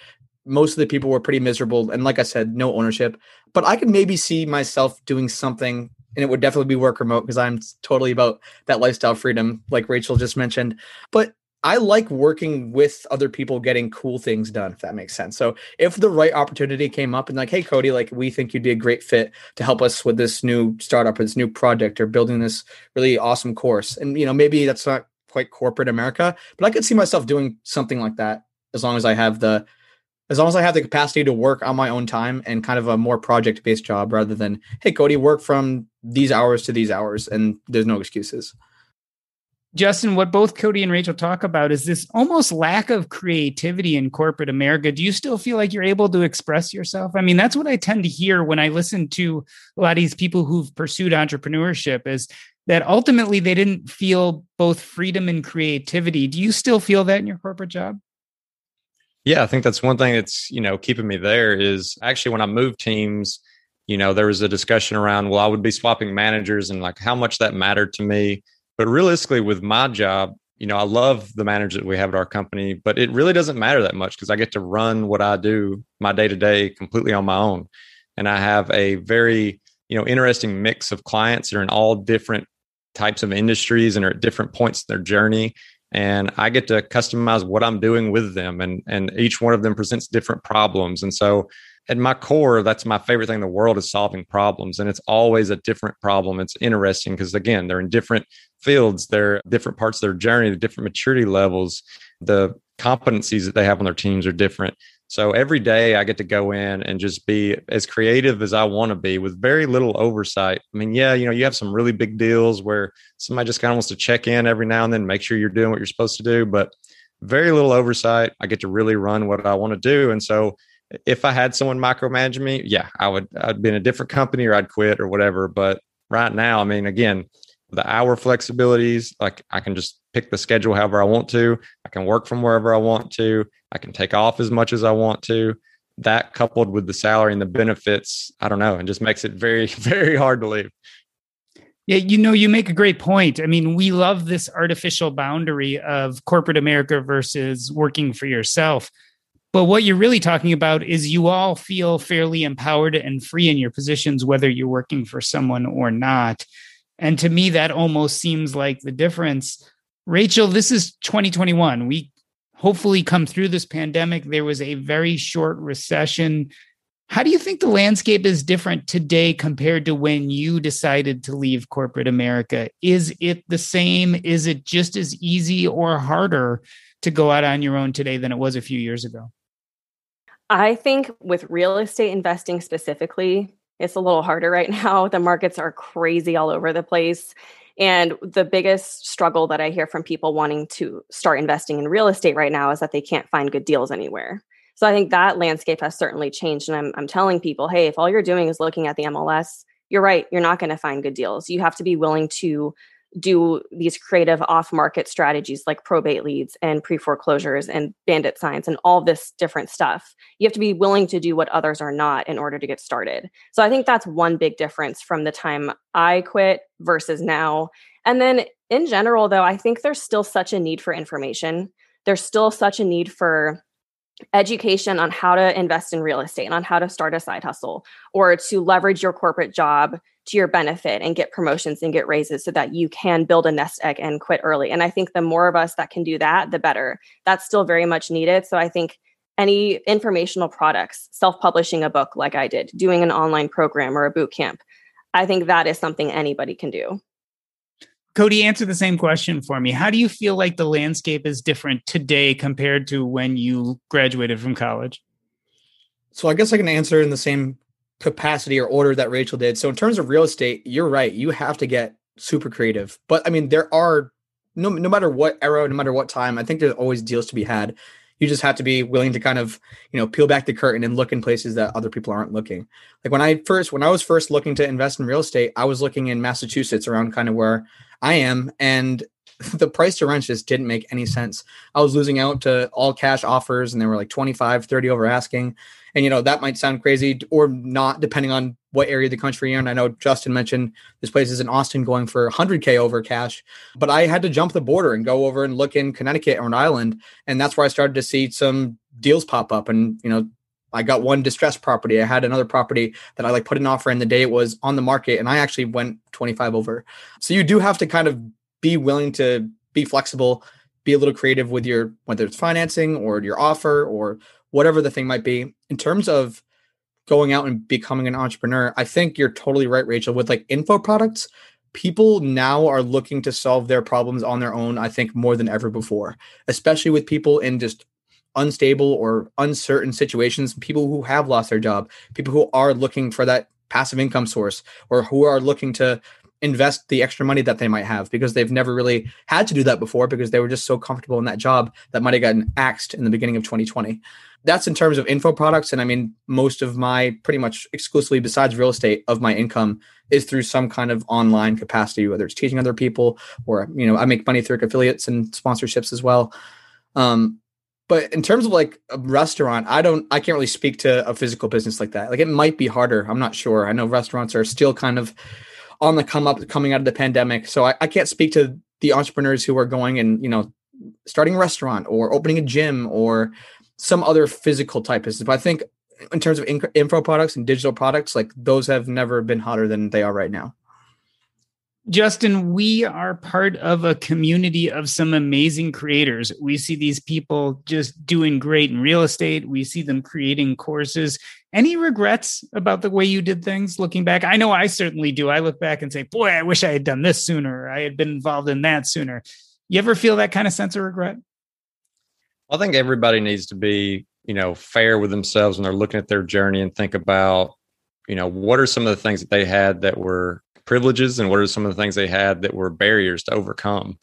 most of the people were pretty miserable and like i said no ownership but i could maybe see myself doing something and it would definitely be work remote because i'm totally about that lifestyle freedom like rachel just mentioned but I like working with other people getting cool things done, if that makes sense. So if the right opportunity came up and like, hey Cody, like we think you'd be a great fit to help us with this new startup or this new project or building this really awesome course. And you know, maybe that's not quite corporate America, but I could see myself doing something like that as long as I have the as long as I have the capacity to work on my own time and kind of a more project based job rather than, hey Cody, work from these hours to these hours and there's no excuses. Justin, what both Cody and Rachel talk about is this almost lack of creativity in corporate America. Do you still feel like you're able to express yourself? I mean, that's what I tend to hear when I listen to a lot of these people who've pursued entrepreneurship is that ultimately they didn't feel both freedom and creativity. Do you still feel that in your corporate job? Yeah, I think that's one thing that's, you know, keeping me there is actually when I moved teams, you know, there was a discussion around, well, I would be swapping managers and like how much that mattered to me but realistically, with my job, you know, I love the manager that we have at our company, but it really doesn't matter that much because I get to run what I do my day to day completely on my own. And I have a very, you know, interesting mix of clients that are in all different types of industries and are at different points in their journey. And I get to customize what I'm doing with them. And, and each one of them presents different problems. And so at my core, that's my favorite thing in the world is solving problems. And it's always a different problem. It's interesting because, again, they're in different fields, they're different parts of their journey, the different maturity levels, the competencies that they have on their teams are different. So every day I get to go in and just be as creative as I want to be with very little oversight. I mean, yeah, you know, you have some really big deals where somebody just kind of wants to check in every now and then, make sure you're doing what you're supposed to do, but very little oversight. I get to really run what I want to do. And so if I had someone micromanage me, yeah, I would I'd be in a different company or I'd quit or whatever. But right now, I mean, again, the hour flexibilities, like I can just pick the schedule however I want to. I can work from wherever I want to. I can take off as much as I want to. That coupled with the salary and the benefits, I don't know, and just makes it very, very hard to leave. Yeah, you know, you make a great point. I mean, we love this artificial boundary of corporate America versus working for yourself. But what you're really talking about is you all feel fairly empowered and free in your positions, whether you're working for someone or not. And to me, that almost seems like the difference. Rachel, this is 2021. We hopefully come through this pandemic. There was a very short recession. How do you think the landscape is different today compared to when you decided to leave corporate America? Is it the same? Is it just as easy or harder to go out on your own today than it was a few years ago? I think with real estate investing specifically, it's a little harder right now. The markets are crazy all over the place. And the biggest struggle that I hear from people wanting to start investing in real estate right now is that they can't find good deals anywhere. So I think that landscape has certainly changed. And I'm, I'm telling people, hey, if all you're doing is looking at the MLS, you're right, you're not going to find good deals. You have to be willing to do these creative off market strategies like probate leads and pre foreclosures and bandit signs and all this different stuff. You have to be willing to do what others are not in order to get started. So I think that's one big difference from the time I quit versus now. And then in general, though, I think there's still such a need for information. There's still such a need for education on how to invest in real estate and on how to start a side hustle or to leverage your corporate job to your benefit and get promotions and get raises so that you can build a nest egg and quit early. And I think the more of us that can do that, the better. That's still very much needed. So I think any informational products, self publishing a book like I did, doing an online program or a boot camp, I think that is something anybody can do. Cody, answer the same question for me. How do you feel like the landscape is different today compared to when you graduated from college? So I guess I can answer in the same capacity or order that Rachel did. So in terms of real estate, you're right. You have to get super creative. But I mean, there are no no matter what era, no matter what time, I think there's always deals to be had. You just have to be willing to kind of, you know, peel back the curtain and look in places that other people aren't looking. Like when I first when I was first looking to invest in real estate, I was looking in Massachusetts around kind of where I am and the price to rent just didn't make any sense. I was losing out to all cash offers and they were like 25, 30 over asking. And you know, that might sound crazy or not depending on what area of the country you're in. I know Justin mentioned this place is in Austin going for 100k over cash, but I had to jump the border and go over and look in Connecticut and Rhode Island, and that's where I started to see some deals pop up. And you know, I got one distressed property. I had another property that I like put an offer in the day it was on the market, and I actually went 25 over. So you do have to kind of be willing to be flexible, be a little creative with your whether it's financing or your offer or whatever the thing might be. In terms of going out and becoming an entrepreneur, I think you're totally right, Rachel. With like info products, people now are looking to solve their problems on their own, I think, more than ever before, especially with people in just unstable or uncertain situations, people who have lost their job, people who are looking for that passive income source or who are looking to invest the extra money that they might have because they've never really had to do that before because they were just so comfortable in that job that might have gotten axed in the beginning of 2020. That's in terms of info products. And I mean, most of my pretty much exclusively besides real estate of my income is through some kind of online capacity, whether it's teaching other people or, you know, I make money through affiliates and sponsorships as well. Um, but in terms of like a restaurant, I don't, I can't really speak to a physical business like that. Like it might be harder. I'm not sure. I know restaurants are still kind of on the come up coming out of the pandemic. So I, I can't speak to the entrepreneurs who are going and, you know, starting a restaurant or opening a gym or some other physical type business. But I think in terms of info products and digital products, like those have never been hotter than they are right now. Justin, we are part of a community of some amazing creators. We see these people just doing great in real estate. We see them creating courses. Any regrets about the way you did things looking back? I know I certainly do. I look back and say, boy, I wish I had done this sooner. I had been involved in that sooner. You ever feel that kind of sense of regret? I think everybody needs to be, you know, fair with themselves when they're looking at their journey and think about, you know, what are some of the things that they had that were privileges and what are some of the things they had that were barriers to overcome.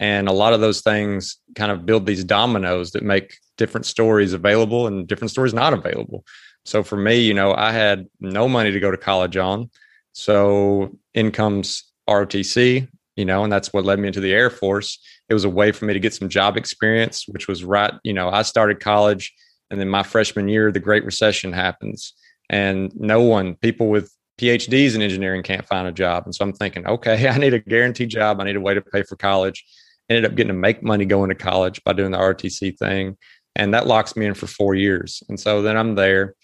And a lot of those things kind of build these dominoes that make different stories available and different stories not available. So for me, you know, I had no money to go to college on. So incomes ROTC, you know, and that's what led me into the Air Force. It was a way for me to get some job experience, which was right, you know, I started college and then my freshman year, the Great Recession happens. And no one, people with PhDs in engineering can't find a job. And so I'm thinking, okay, I need a guaranteed job. I need a way to pay for college. Ended up getting to make money going to college by doing the ROTC thing. And that locks me in for four years. And so then I'm there.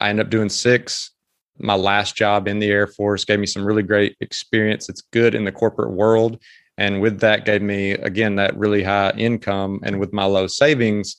I end up doing six. My last job in the Air Force gave me some really great experience. It's good in the corporate world. And with that, gave me, again, that really high income. And with my low savings,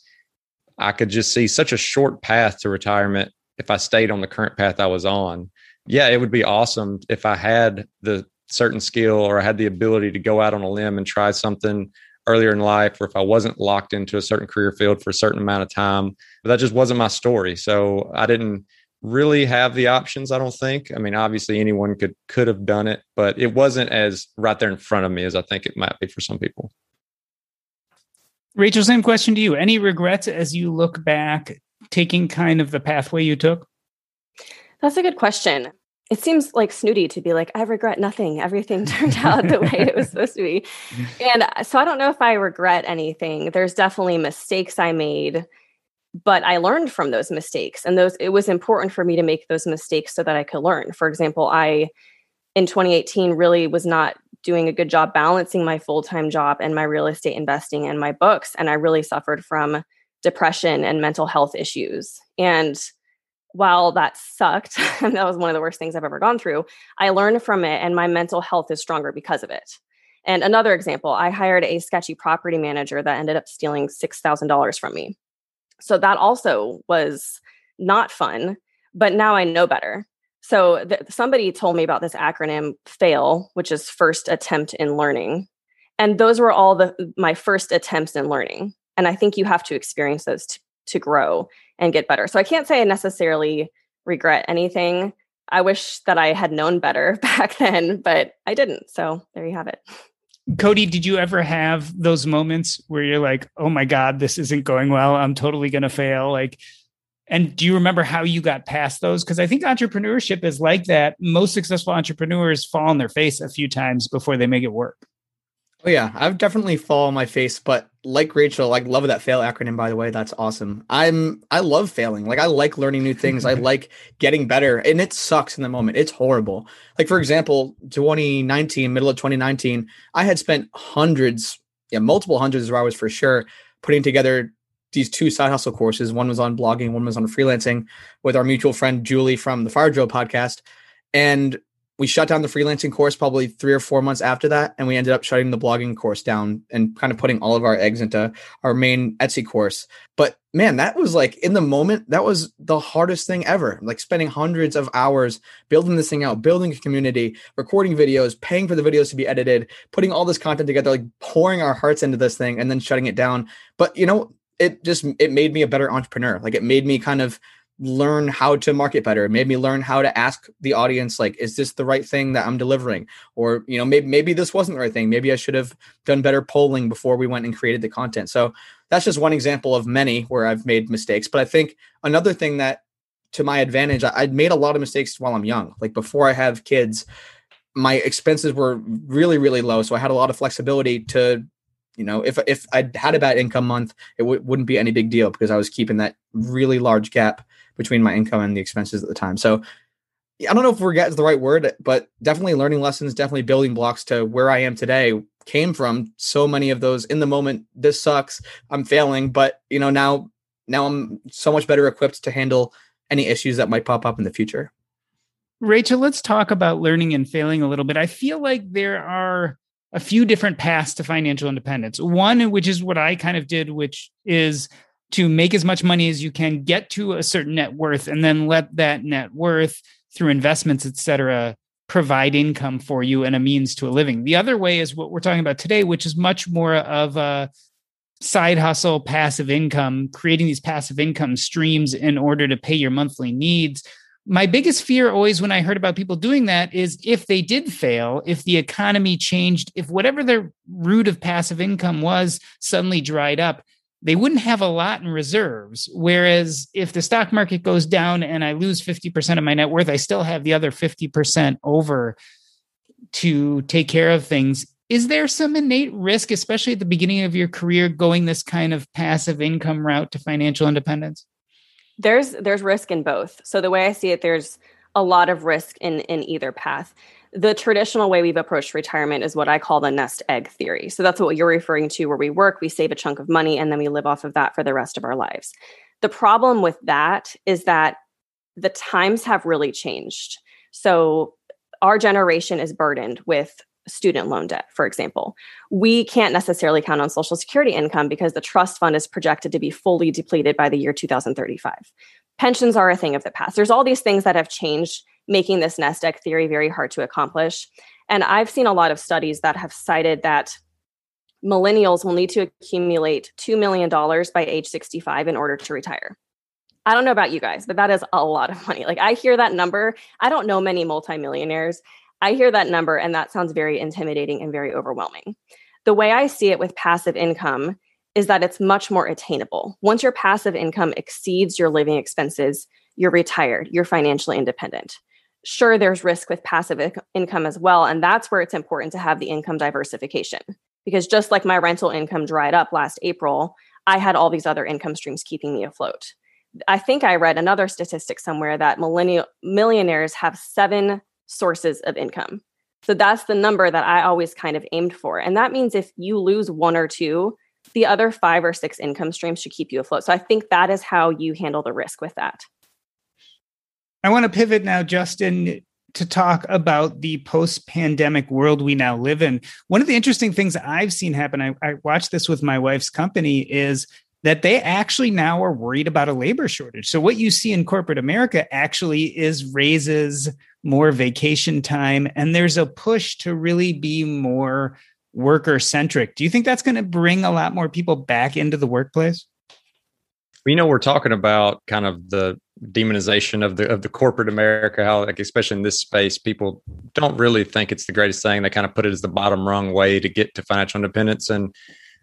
I could just see such a short path to retirement if I stayed on the current path I was on yeah, it would be awesome if I had the certain skill or I had the ability to go out on a limb and try something earlier in life, or if I wasn't locked into a certain career field for a certain amount of time. But that just wasn't my story. So I didn't really have the options, I don't think. I mean, obviously anyone could could have done it, but it wasn't as right there in front of me as I think it might be for some people. Rachel, same question to you. Any regrets as you look back taking kind of the pathway you took? That's a good question. It seems like snooty to be like, I regret nothing. Everything turned out the way it was supposed to be. And uh, so I don't know if I regret anything. There's definitely mistakes I made, but I learned from those mistakes. And those it was important for me to make those mistakes so that I could learn. For example, I in 2018 really was not doing a good job balancing my full-time job and my real estate investing and my books. And I really suffered from depression and mental health issues. And while that sucked, and that was one of the worst things I've ever gone through, I learned from it and my mental health is stronger because of it. And another example, I hired a sketchy property manager that ended up stealing $6,000 from me. So that also was not fun, but now I know better. So th- somebody told me about this acronym FAIL, which is first attempt in learning. And those were all the my first attempts in learning. And I think you have to experience those to, to grow and get better. So I can't say I necessarily regret anything. I wish that I had known better back then, but I didn't. So there you have it. Cody, did you ever have those moments where you're like, "Oh my god, this isn't going well. I'm totally going to fail." Like and do you remember how you got past those? Because I think entrepreneurship is like that. Most successful entrepreneurs fall on their face a few times before they make it work. Oh yeah, I've definitely fall on my face, but like Rachel, like love that fail acronym by the way. That's awesome. I'm I love failing. Like I like learning new things. I like getting better. And it sucks in the moment. It's horrible. Like for example, 2019, middle of 2019, I had spent hundreds, yeah, multiple hundreds of hours for sure, putting together these two side hustle courses. One was on blogging, one was on freelancing with our mutual friend Julie from the Fire Drill podcast. And we shut down the freelancing course probably three or four months after that and we ended up shutting the blogging course down and kind of putting all of our eggs into our main etsy course. But man that was like in the moment that was the hardest thing ever. Like spending hundreds of hours building this thing out building a community recording videos paying for the videos to be edited putting all this content together like pouring our hearts into this thing and then shutting it down. But you know it just it made me a better entrepreneur. Like it made me kind of learn how to market better. It made me learn how to ask the audience, like, is this the right thing that I'm delivering? Or, you know, maybe maybe this wasn't the right thing. Maybe I should have done better polling before we went and created the content. So that's just one example of many where I've made mistakes. But I think another thing that to my advantage, I'd made a lot of mistakes while I'm young. Like before I have kids, my expenses were really, really low. So I had a lot of flexibility to you know if if i had a bad income month it w- wouldn't be any big deal because i was keeping that really large gap between my income and the expenses at the time. So I don't know if forget is the right word, but definitely learning lessons, definitely building blocks to where I am today came from so many of those in the moment. This sucks. I'm failing, but you know, now, now I'm so much better equipped to handle any issues that might pop up in the future. Rachel, let's talk about learning and failing a little bit. I feel like there are a few different paths to financial independence. One, which is what I kind of did, which is to make as much money as you can, get to a certain net worth, and then let that net worth through investments, et cetera, provide income for you and a means to a living. The other way is what we're talking about today, which is much more of a side hustle, passive income, creating these passive income streams in order to pay your monthly needs. My biggest fear always when I heard about people doing that is if they did fail, if the economy changed, if whatever their root of passive income was suddenly dried up, they wouldn't have a lot in reserves. Whereas if the stock market goes down and I lose 50% of my net worth, I still have the other 50% over to take care of things. Is there some innate risk, especially at the beginning of your career, going this kind of passive income route to financial independence? There's there's risk in both. So the way I see it, there's a lot of risk in in either path the traditional way we've approached retirement is what I call the nest egg theory. So that's what you're referring to, where we work, we save a chunk of money, and then we live off of that for the rest of our lives. The problem with that is that the times have really changed. So our generation is burdened with student loan debt, for example. We can't necessarily count on Social Security income because the trust fund is projected to be fully depleted by the year 2035. Pensions are a thing of the past. There's all these things that have changed making this nest egg theory very hard to accomplish. And I've seen a lot of studies that have cited that millennials will need to accumulate $2 million by age 65 in order to retire. I don't know about you guys, but that is a lot of money. Like I hear that number. I don't know many multimillionaires. I hear that number and that sounds very intimidating and very overwhelming. The way I see it with passive income is that it's much more attainable. Once your passive income exceeds your living expenses, you're retired, you're financially independent sure there's risk with passive income as well and that's where it's important to have the income diversification. Because just like my rental income dried up last april i had all these other income streams keeping me afloat. I think i read another statistic somewhere that millennial millionaires have seven sources of income. So that's the number that i always kind of aimed for and that means if you lose one or two the other five or six income streams should keep you afloat. So i think that is how you handle the risk with that I want to pivot now, Justin, to talk about the post pandemic world we now live in. One of the interesting things I've seen happen, I, I watched this with my wife's company, is that they actually now are worried about a labor shortage. So, what you see in corporate America actually is raises, more vacation time, and there's a push to really be more worker centric. Do you think that's going to bring a lot more people back into the workplace? You know, we're talking about kind of the demonization of the of the corporate America, how like especially in this space, people don't really think it's the greatest thing. They kind of put it as the bottom rung way to get to financial independence. And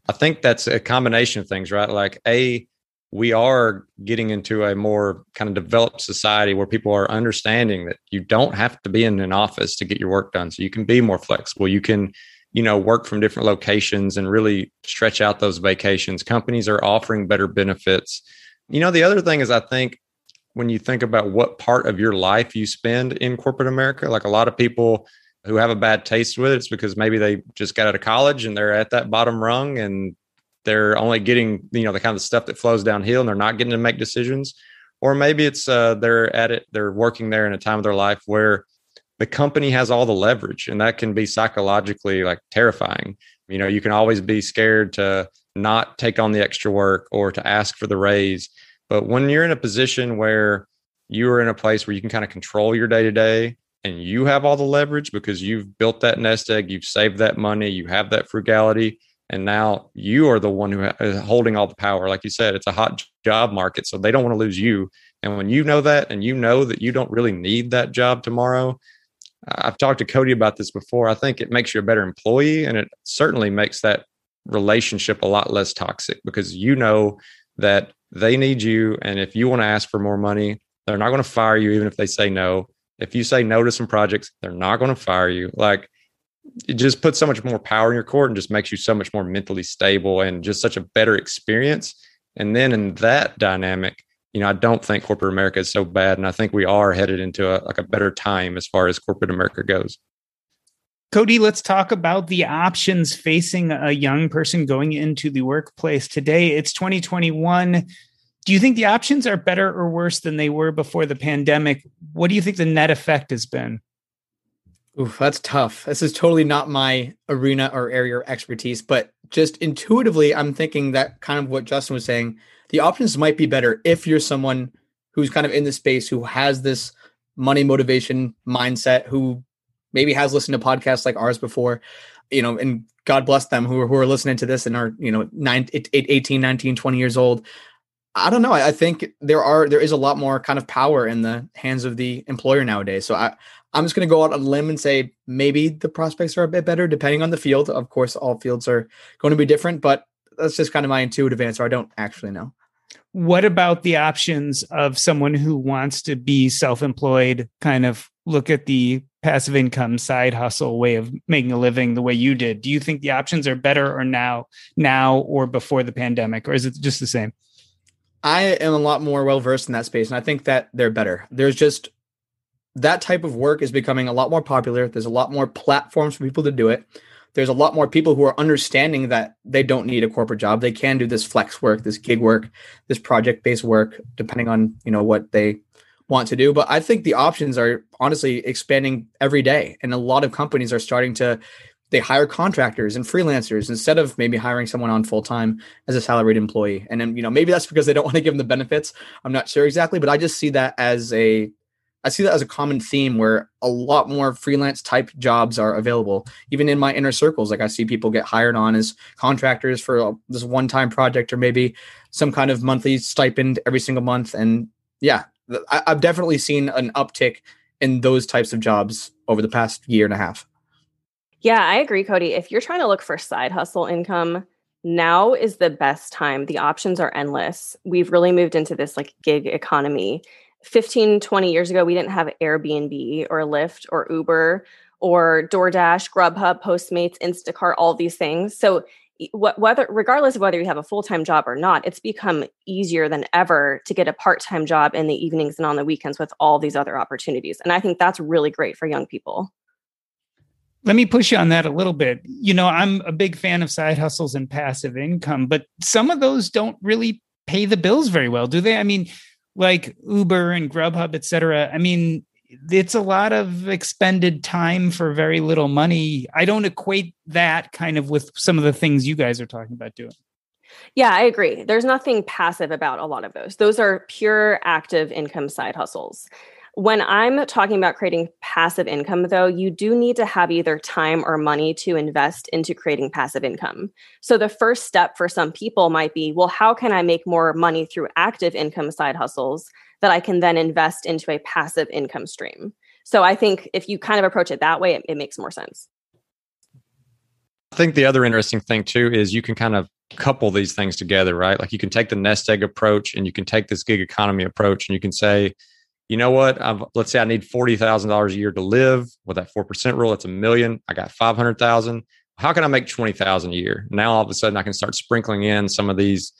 I think that's a combination of things, right? Like a we are getting into a more kind of developed society where people are understanding that you don't have to be in an office to get your work done. So you can be more flexible. You can, you know, work from different locations and really stretch out those vacations. Companies are offering better benefits. You know, the other thing is I think when you think about what part of your life you spend in corporate America. Like a lot of people who have a bad taste with it, it's because maybe they just got out of college and they're at that bottom rung and they're only getting, you know, the kind of stuff that flows downhill and they're not getting to make decisions. Or maybe it's uh, they're at it, they're working there in a time of their life where the company has all the leverage and that can be psychologically like terrifying. You know you can always be scared to not take on the extra work or to ask for the raise. But when you're in a position where you are in a place where you can kind of control your day to day and you have all the leverage because you've built that nest egg you've saved that money you have that frugality and now you are the one who is holding all the power. Like you said it's a hot job market so they don't want to lose you. And when you know that and you know that you don't really need that job tomorrow I've talked to Cody about this before. I think it makes you a better employee and it certainly makes that relationship a lot less toxic because you know that they need you. And if you want to ask for more money, they're not going to fire you, even if they say no. If you say no to some projects, they're not going to fire you. Like it just puts so much more power in your court and just makes you so much more mentally stable and just such a better experience. And then in that dynamic, you know, I don't think corporate America is so bad, and I think we are headed into a, like a better time as far as corporate America goes. Cody, let's talk about the options facing a young person going into the workplace today. It's 2021. Do you think the options are better or worse than they were before the pandemic? What do you think the net effect has been? Oof, that's tough. This is totally not my arena or area of expertise, but just intuitively, I'm thinking that kind of what Justin was saying the options might be better if you're someone who's kind of in the space who has this money motivation mindset, who maybe has listened to podcasts like ours before, you know, and God bless them who are, who are listening to this and are, you know, nine, 18, 19, 20 years old. I don't know. I think there are there is a lot more kind of power in the hands of the employer nowadays. So I I'm just going to go out on a limb and say maybe the prospects are a bit better depending on the field. Of course, all fields are going to be different, but that's just kind of my intuitive answer. I don't actually know what about the options of someone who wants to be self-employed kind of look at the passive income side hustle way of making a living the way you did do you think the options are better or now now or before the pandemic or is it just the same i am a lot more well versed in that space and i think that they're better there's just that type of work is becoming a lot more popular there's a lot more platforms for people to do it there's a lot more people who are understanding that they don't need a corporate job. They can do this flex work, this gig work, this project based work, depending on you know what they want to do. But I think the options are honestly expanding every day, and a lot of companies are starting to they hire contractors and freelancers instead of maybe hiring someone on full time as a salaried employee. And then you know maybe that's because they don't want to give them the benefits. I'm not sure exactly, but I just see that as a I see that as a common theme where a lot more freelance type jobs are available. Even in my inner circles, like I see people get hired on as contractors for this one time project or maybe some kind of monthly stipend every single month. And yeah, I've definitely seen an uptick in those types of jobs over the past year and a half. Yeah, I agree, Cody. If you're trying to look for side hustle income, now is the best time. The options are endless. We've really moved into this like gig economy 15, 20 years ago, we didn't have Airbnb or Lyft or Uber or DoorDash, Grubhub, Postmates, Instacart, all these things. So whether regardless of whether you have a full-time job or not it's become easier than ever to get a part-time job in the evenings and on the weekends with all these other opportunities and i think that's really great for young people let me push you on that a little bit you know i'm a big fan of side hustles and passive income but some of those don't really pay the bills very well do they i mean like Uber and Grubhub, et cetera, I mean, it's a lot of expended time for very little money. I don't equate that kind of with some of the things you guys are talking about doing. Yeah, I agree. There's nothing passive about a lot of those. Those are pure active income side hustles. When I'm talking about creating passive income, though, you do need to have either time or money to invest into creating passive income. So, the first step for some people might be well, how can I make more money through active income side hustles that I can then invest into a passive income stream? So, I think if you kind of approach it that way, it, it makes more sense. I think the other interesting thing too is you can kind of couple these things together, right? Like you can take the nest egg approach and you can take this gig economy approach and you can say, you know what? I've, let's say I need forty thousand dollars a year to live with that four percent rule. It's a million. I got five hundred thousand. How can I make twenty thousand a year? Now all of a sudden I can start sprinkling in some of these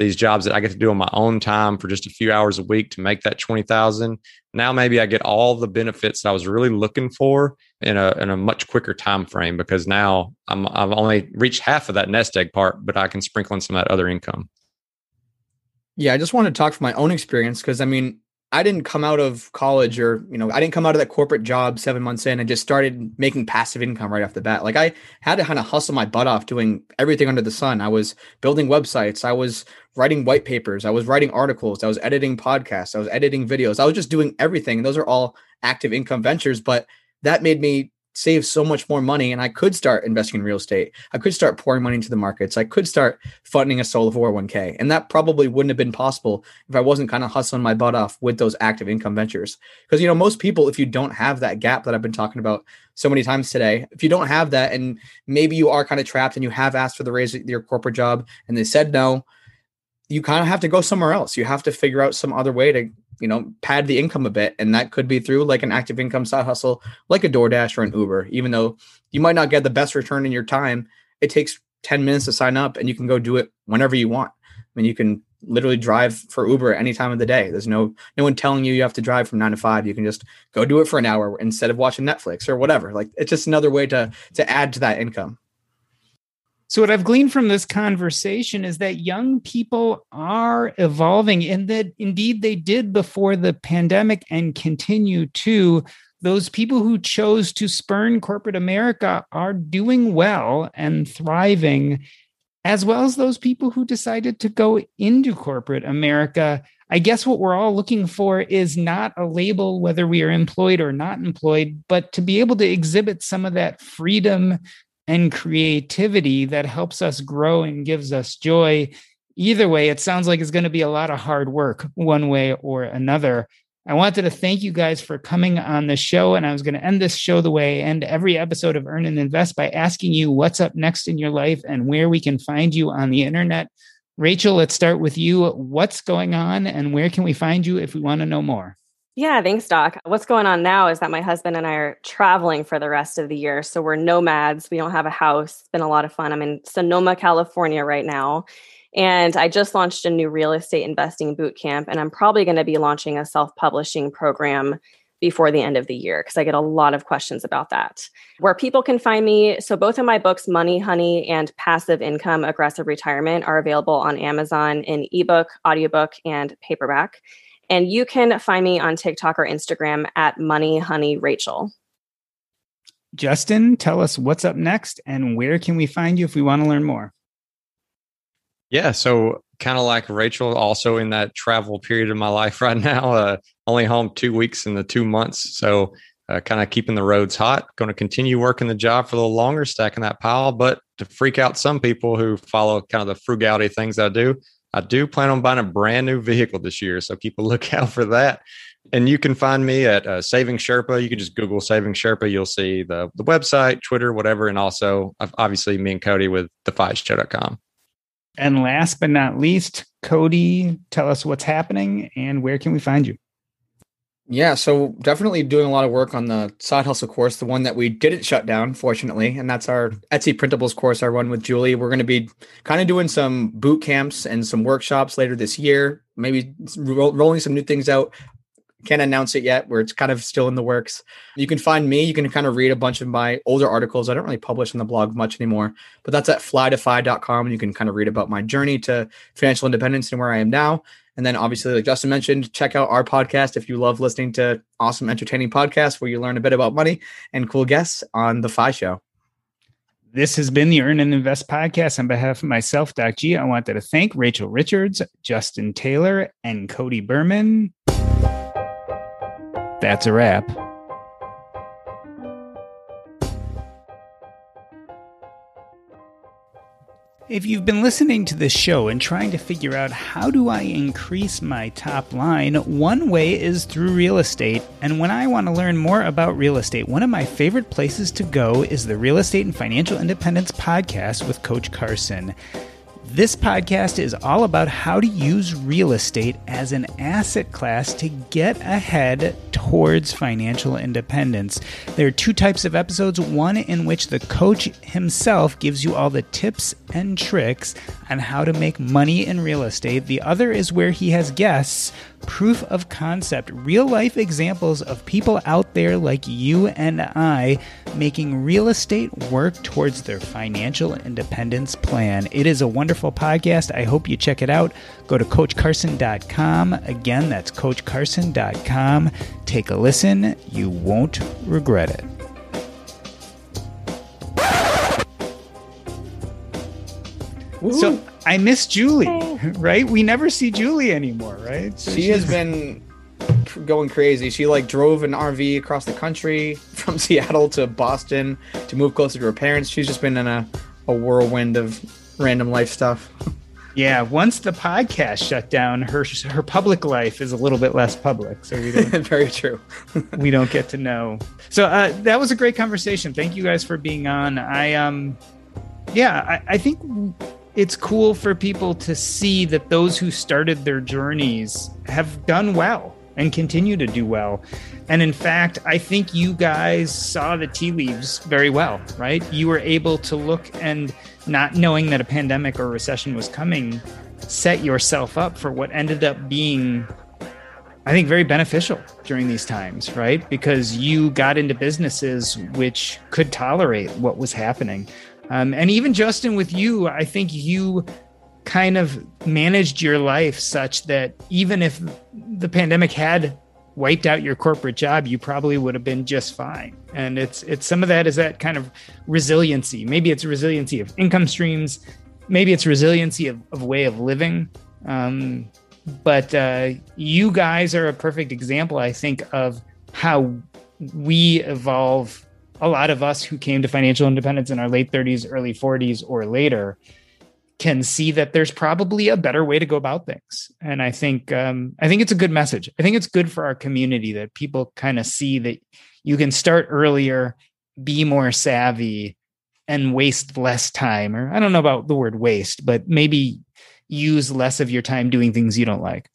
these jobs that I get to do on my own time for just a few hours a week to make that twenty thousand. Now maybe I get all the benefits that I was really looking for in a in a much quicker time frame because now I'm I've only reached half of that nest egg part, but I can sprinkle in some of that other income. Yeah, I just want to talk from my own experience because I mean, I didn't come out of college or, you know, I didn't come out of that corporate job seven months in and just started making passive income right off the bat. Like I had to kind of hustle my butt off doing everything under the sun. I was building websites. I was writing white papers. I was writing articles. I was editing podcasts. I was editing videos. I was just doing everything. And those are all active income ventures. But that made me save so much more money and I could start investing in real estate. I could start pouring money into the markets. I could start funding a solo 401k. And that probably wouldn't have been possible if I wasn't kind of hustling my butt off with those active income ventures. Because, you know, most people, if you don't have that gap that I've been talking about so many times today, if you don't have that and maybe you are kind of trapped and you have asked for the raise at your corporate job and they said no, you kind of have to go somewhere else. You have to figure out some other way to you know pad the income a bit and that could be through like an active income side hustle like a DoorDash or an Uber. Even though you might not get the best return in your time it takes 10 minutes to sign up and you can go do it whenever you want. I mean you can literally drive for Uber any time of the day. There's no no one telling you you have to drive from 9 to 5 you can just go do it for an hour instead of watching Netflix or whatever. Like it's just another way to to add to that income so, what I've gleaned from this conversation is that young people are evolving, and that indeed they did before the pandemic and continue to. Those people who chose to spurn corporate America are doing well and thriving, as well as those people who decided to go into corporate America. I guess what we're all looking for is not a label, whether we are employed or not employed, but to be able to exhibit some of that freedom and creativity that helps us grow and gives us joy. Either way, it sounds like it's going to be a lot of hard work, one way or another. I wanted to thank you guys for coming on the show. And I was going to end this show the way I end every episode of Earn and Invest by asking you what's up next in your life and where we can find you on the internet. Rachel, let's start with you. What's going on and where can we find you if we want to know more? Yeah, thanks, Doc. What's going on now is that my husband and I are traveling for the rest of the year. So we're nomads. We don't have a house. It's been a lot of fun. I'm in Sonoma, California right now. And I just launched a new real estate investing boot camp. And I'm probably going to be launching a self publishing program before the end of the year because I get a lot of questions about that. Where people can find me, so both of my books, Money Honey and Passive Income Aggressive Retirement, are available on Amazon in ebook, audiobook, and paperback. And you can find me on TikTok or Instagram at Money Honey Rachel. Justin, tell us what's up next and where can we find you if we want to learn more? Yeah, so kind of like Rachel, also in that travel period of my life right now, uh, only home two weeks in the two months. So uh, kind of keeping the roads hot. Going to continue working the job for a little longer, stacking that pile. But to freak out some people who follow kind of the frugality things I do, I do plan on buying a brand new vehicle this year, so keep a lookout for that. And you can find me at uh, Saving Sherpa. You can just Google Saving Sherpa. You'll see the the website, Twitter, whatever, and also obviously me and Cody with thefishow.com. And last but not least, Cody, tell us what's happening and where can we find you? Yeah, so definitely doing a lot of work on the side hustle course, the one that we didn't shut down, fortunately, and that's our Etsy printables course I run with Julie. We're going to be kind of doing some boot camps and some workshops later this year, maybe ro- rolling some new things out. Can't announce it yet, where it's kind of still in the works. You can find me. You can kind of read a bunch of my older articles. I don't really publish on the blog much anymore, but that's at flytofi.com. And you can kind of read about my journey to financial independence and where I am now. And then obviously, like Justin mentioned, check out our podcast if you love listening to awesome, entertaining podcasts where you learn a bit about money and cool guests on the Fi Show. This has been the Earn and Invest podcast. On behalf of myself, Doc G, I wanted to thank Rachel Richards, Justin Taylor, and Cody Berman. That's a wrap. If you've been listening to this show and trying to figure out how do I increase my top line, one way is through real estate. And when I want to learn more about real estate, one of my favorite places to go is the Real Estate and Financial Independence podcast with Coach Carson. This podcast is all about how to use real estate as an asset class to get ahead towards financial independence. There are two types of episodes one in which the coach himself gives you all the tips and tricks on how to make money in real estate, the other is where he has guests proof of concept, real life examples of people out there like you and I making real estate work towards their financial independence plan. It is a wonderful podcast. I hope you check it out. Go to coachcarson.com. Again, that's coachcarson.com. Take a listen. You won't regret it. So I miss Julie, right? We never see Julie anymore, right? So she has been going crazy. She like drove an RV across the country from Seattle to Boston to move closer to her parents. She's just been in a, a whirlwind of random life stuff. Yeah, once the podcast shut down, her her public life is a little bit less public. So we don't very true. we don't get to know. So uh, that was a great conversation. Thank you guys for being on. I um, yeah, I, I think it's cool for people to see that those who started their journeys have done well and continue to do well. And in fact, I think you guys saw the tea leaves very well, right? You were able to look and not knowing that a pandemic or recession was coming, set yourself up for what ended up being, I think, very beneficial during these times, right? Because you got into businesses which could tolerate what was happening. Um, and even Justin, with you, I think you kind of managed your life such that even if the pandemic had wiped out your corporate job, you probably would have been just fine. And it's it's some of that is that kind of resiliency. Maybe it's resiliency of income streams, maybe it's resiliency of, of way of living. Um, but uh, you guys are a perfect example, I think, of how we evolve. A lot of us who came to financial independence in our late 30s, early 40s, or later can see that there's probably a better way to go about things. And i think um, i think it's a good message. I think it's good for our community that people kind of see that you can start earlier be more savvy and waste less time. Or i don't know about the word waste but maybe use less of your time doing things you don't like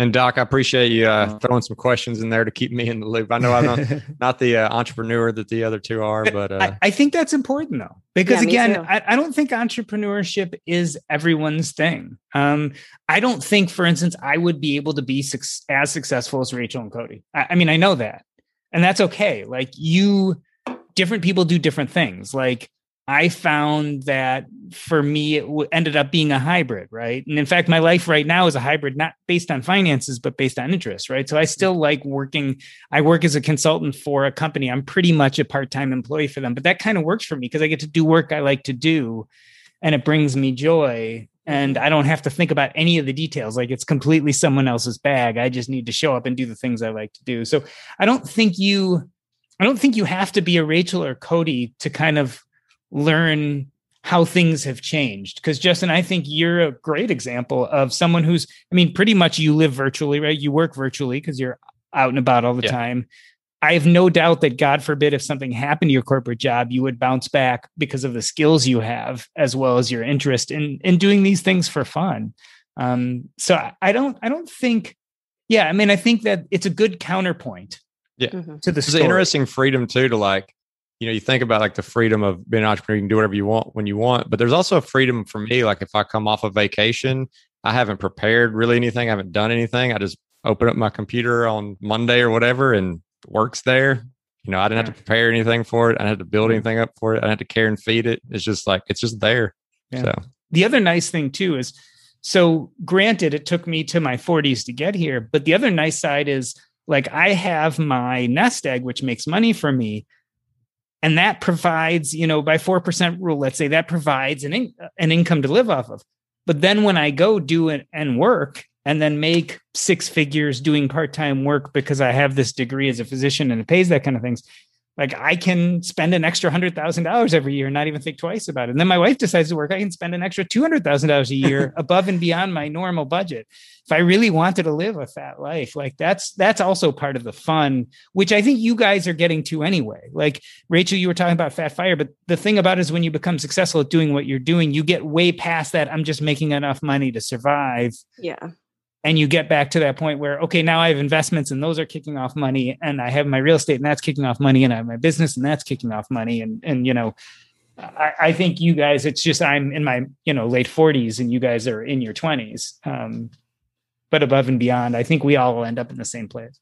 and Doc, I appreciate you uh, throwing some questions in there to keep me in the loop. I know I'm not, not the uh, entrepreneur that the other two are, but uh, I, I, think that's important though, because yeah, again, I, I, don't think entrepreneurship is everyone's thing. Um, I don't think, for instance, I would be able to be su- as successful as Rachel and Cody. I, I mean, I know that, and that's okay. Like you, different people do different things. Like I found that for me, it w- ended up being a hybrid, right? And in fact, my life right now is a hybrid, not based on finances, but based on interest, right? So I mm-hmm. still like working. I work as a consultant for a company. I'm pretty much a part time employee for them, but that kind of works for me because I get to do work I like to do and it brings me joy. And mm-hmm. I don't have to think about any of the details. Like it's completely someone else's bag. I just need to show up and do the things I like to do. So I don't think you, I don't think you have to be a Rachel or Cody to kind of learn how things have changed. Because Justin, I think you're a great example of someone who's, I mean, pretty much you live virtually, right? You work virtually because you're out and about all the yeah. time. I have no doubt that God forbid if something happened to your corporate job, you would bounce back because of the skills you have, as well as your interest in in doing these things for fun. Um, so I don't, I don't think, yeah, I mean, I think that it's a good counterpoint. Yeah, mm-hmm. to the it's an interesting freedom too to like you know, you think about like the freedom of being an entrepreneur, you can do whatever you want when you want. But there's also a freedom for me. Like if I come off a vacation, I haven't prepared really anything, I haven't done anything. I just open up my computer on Monday or whatever and works there. You know, I didn't have to prepare anything for it. I didn't have to build anything up for it. I have to care and feed it. It's just like it's just there. Yeah. So the other nice thing too is so granted it took me to my 40s to get here, but the other nice side is like I have my nest egg, which makes money for me and that provides you know by 4% rule let's say that provides an, in, an income to live off of. But then when i go do it and work and then make six figures doing part-time work because i have this degree as a physician and it pays that kind of things like I can spend an extra hundred thousand dollars every year and not even think twice about it. And then my wife decides to work, I can spend an extra two hundred thousand dollars a year above and beyond my normal budget. If I really wanted to live a fat life, like that's that's also part of the fun, which I think you guys are getting to anyway. Like Rachel, you were talking about fat fire, but the thing about it is when you become successful at doing what you're doing, you get way past that. I'm just making enough money to survive. Yeah and you get back to that point where okay now i have investments and those are kicking off money and i have my real estate and that's kicking off money and i have my business and that's kicking off money and and you know i, I think you guys it's just i'm in my you know late 40s and you guys are in your 20s um, but above and beyond i think we all end up in the same place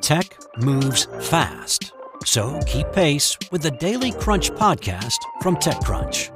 tech moves fast So keep pace with the Daily Crunch podcast from TechCrunch.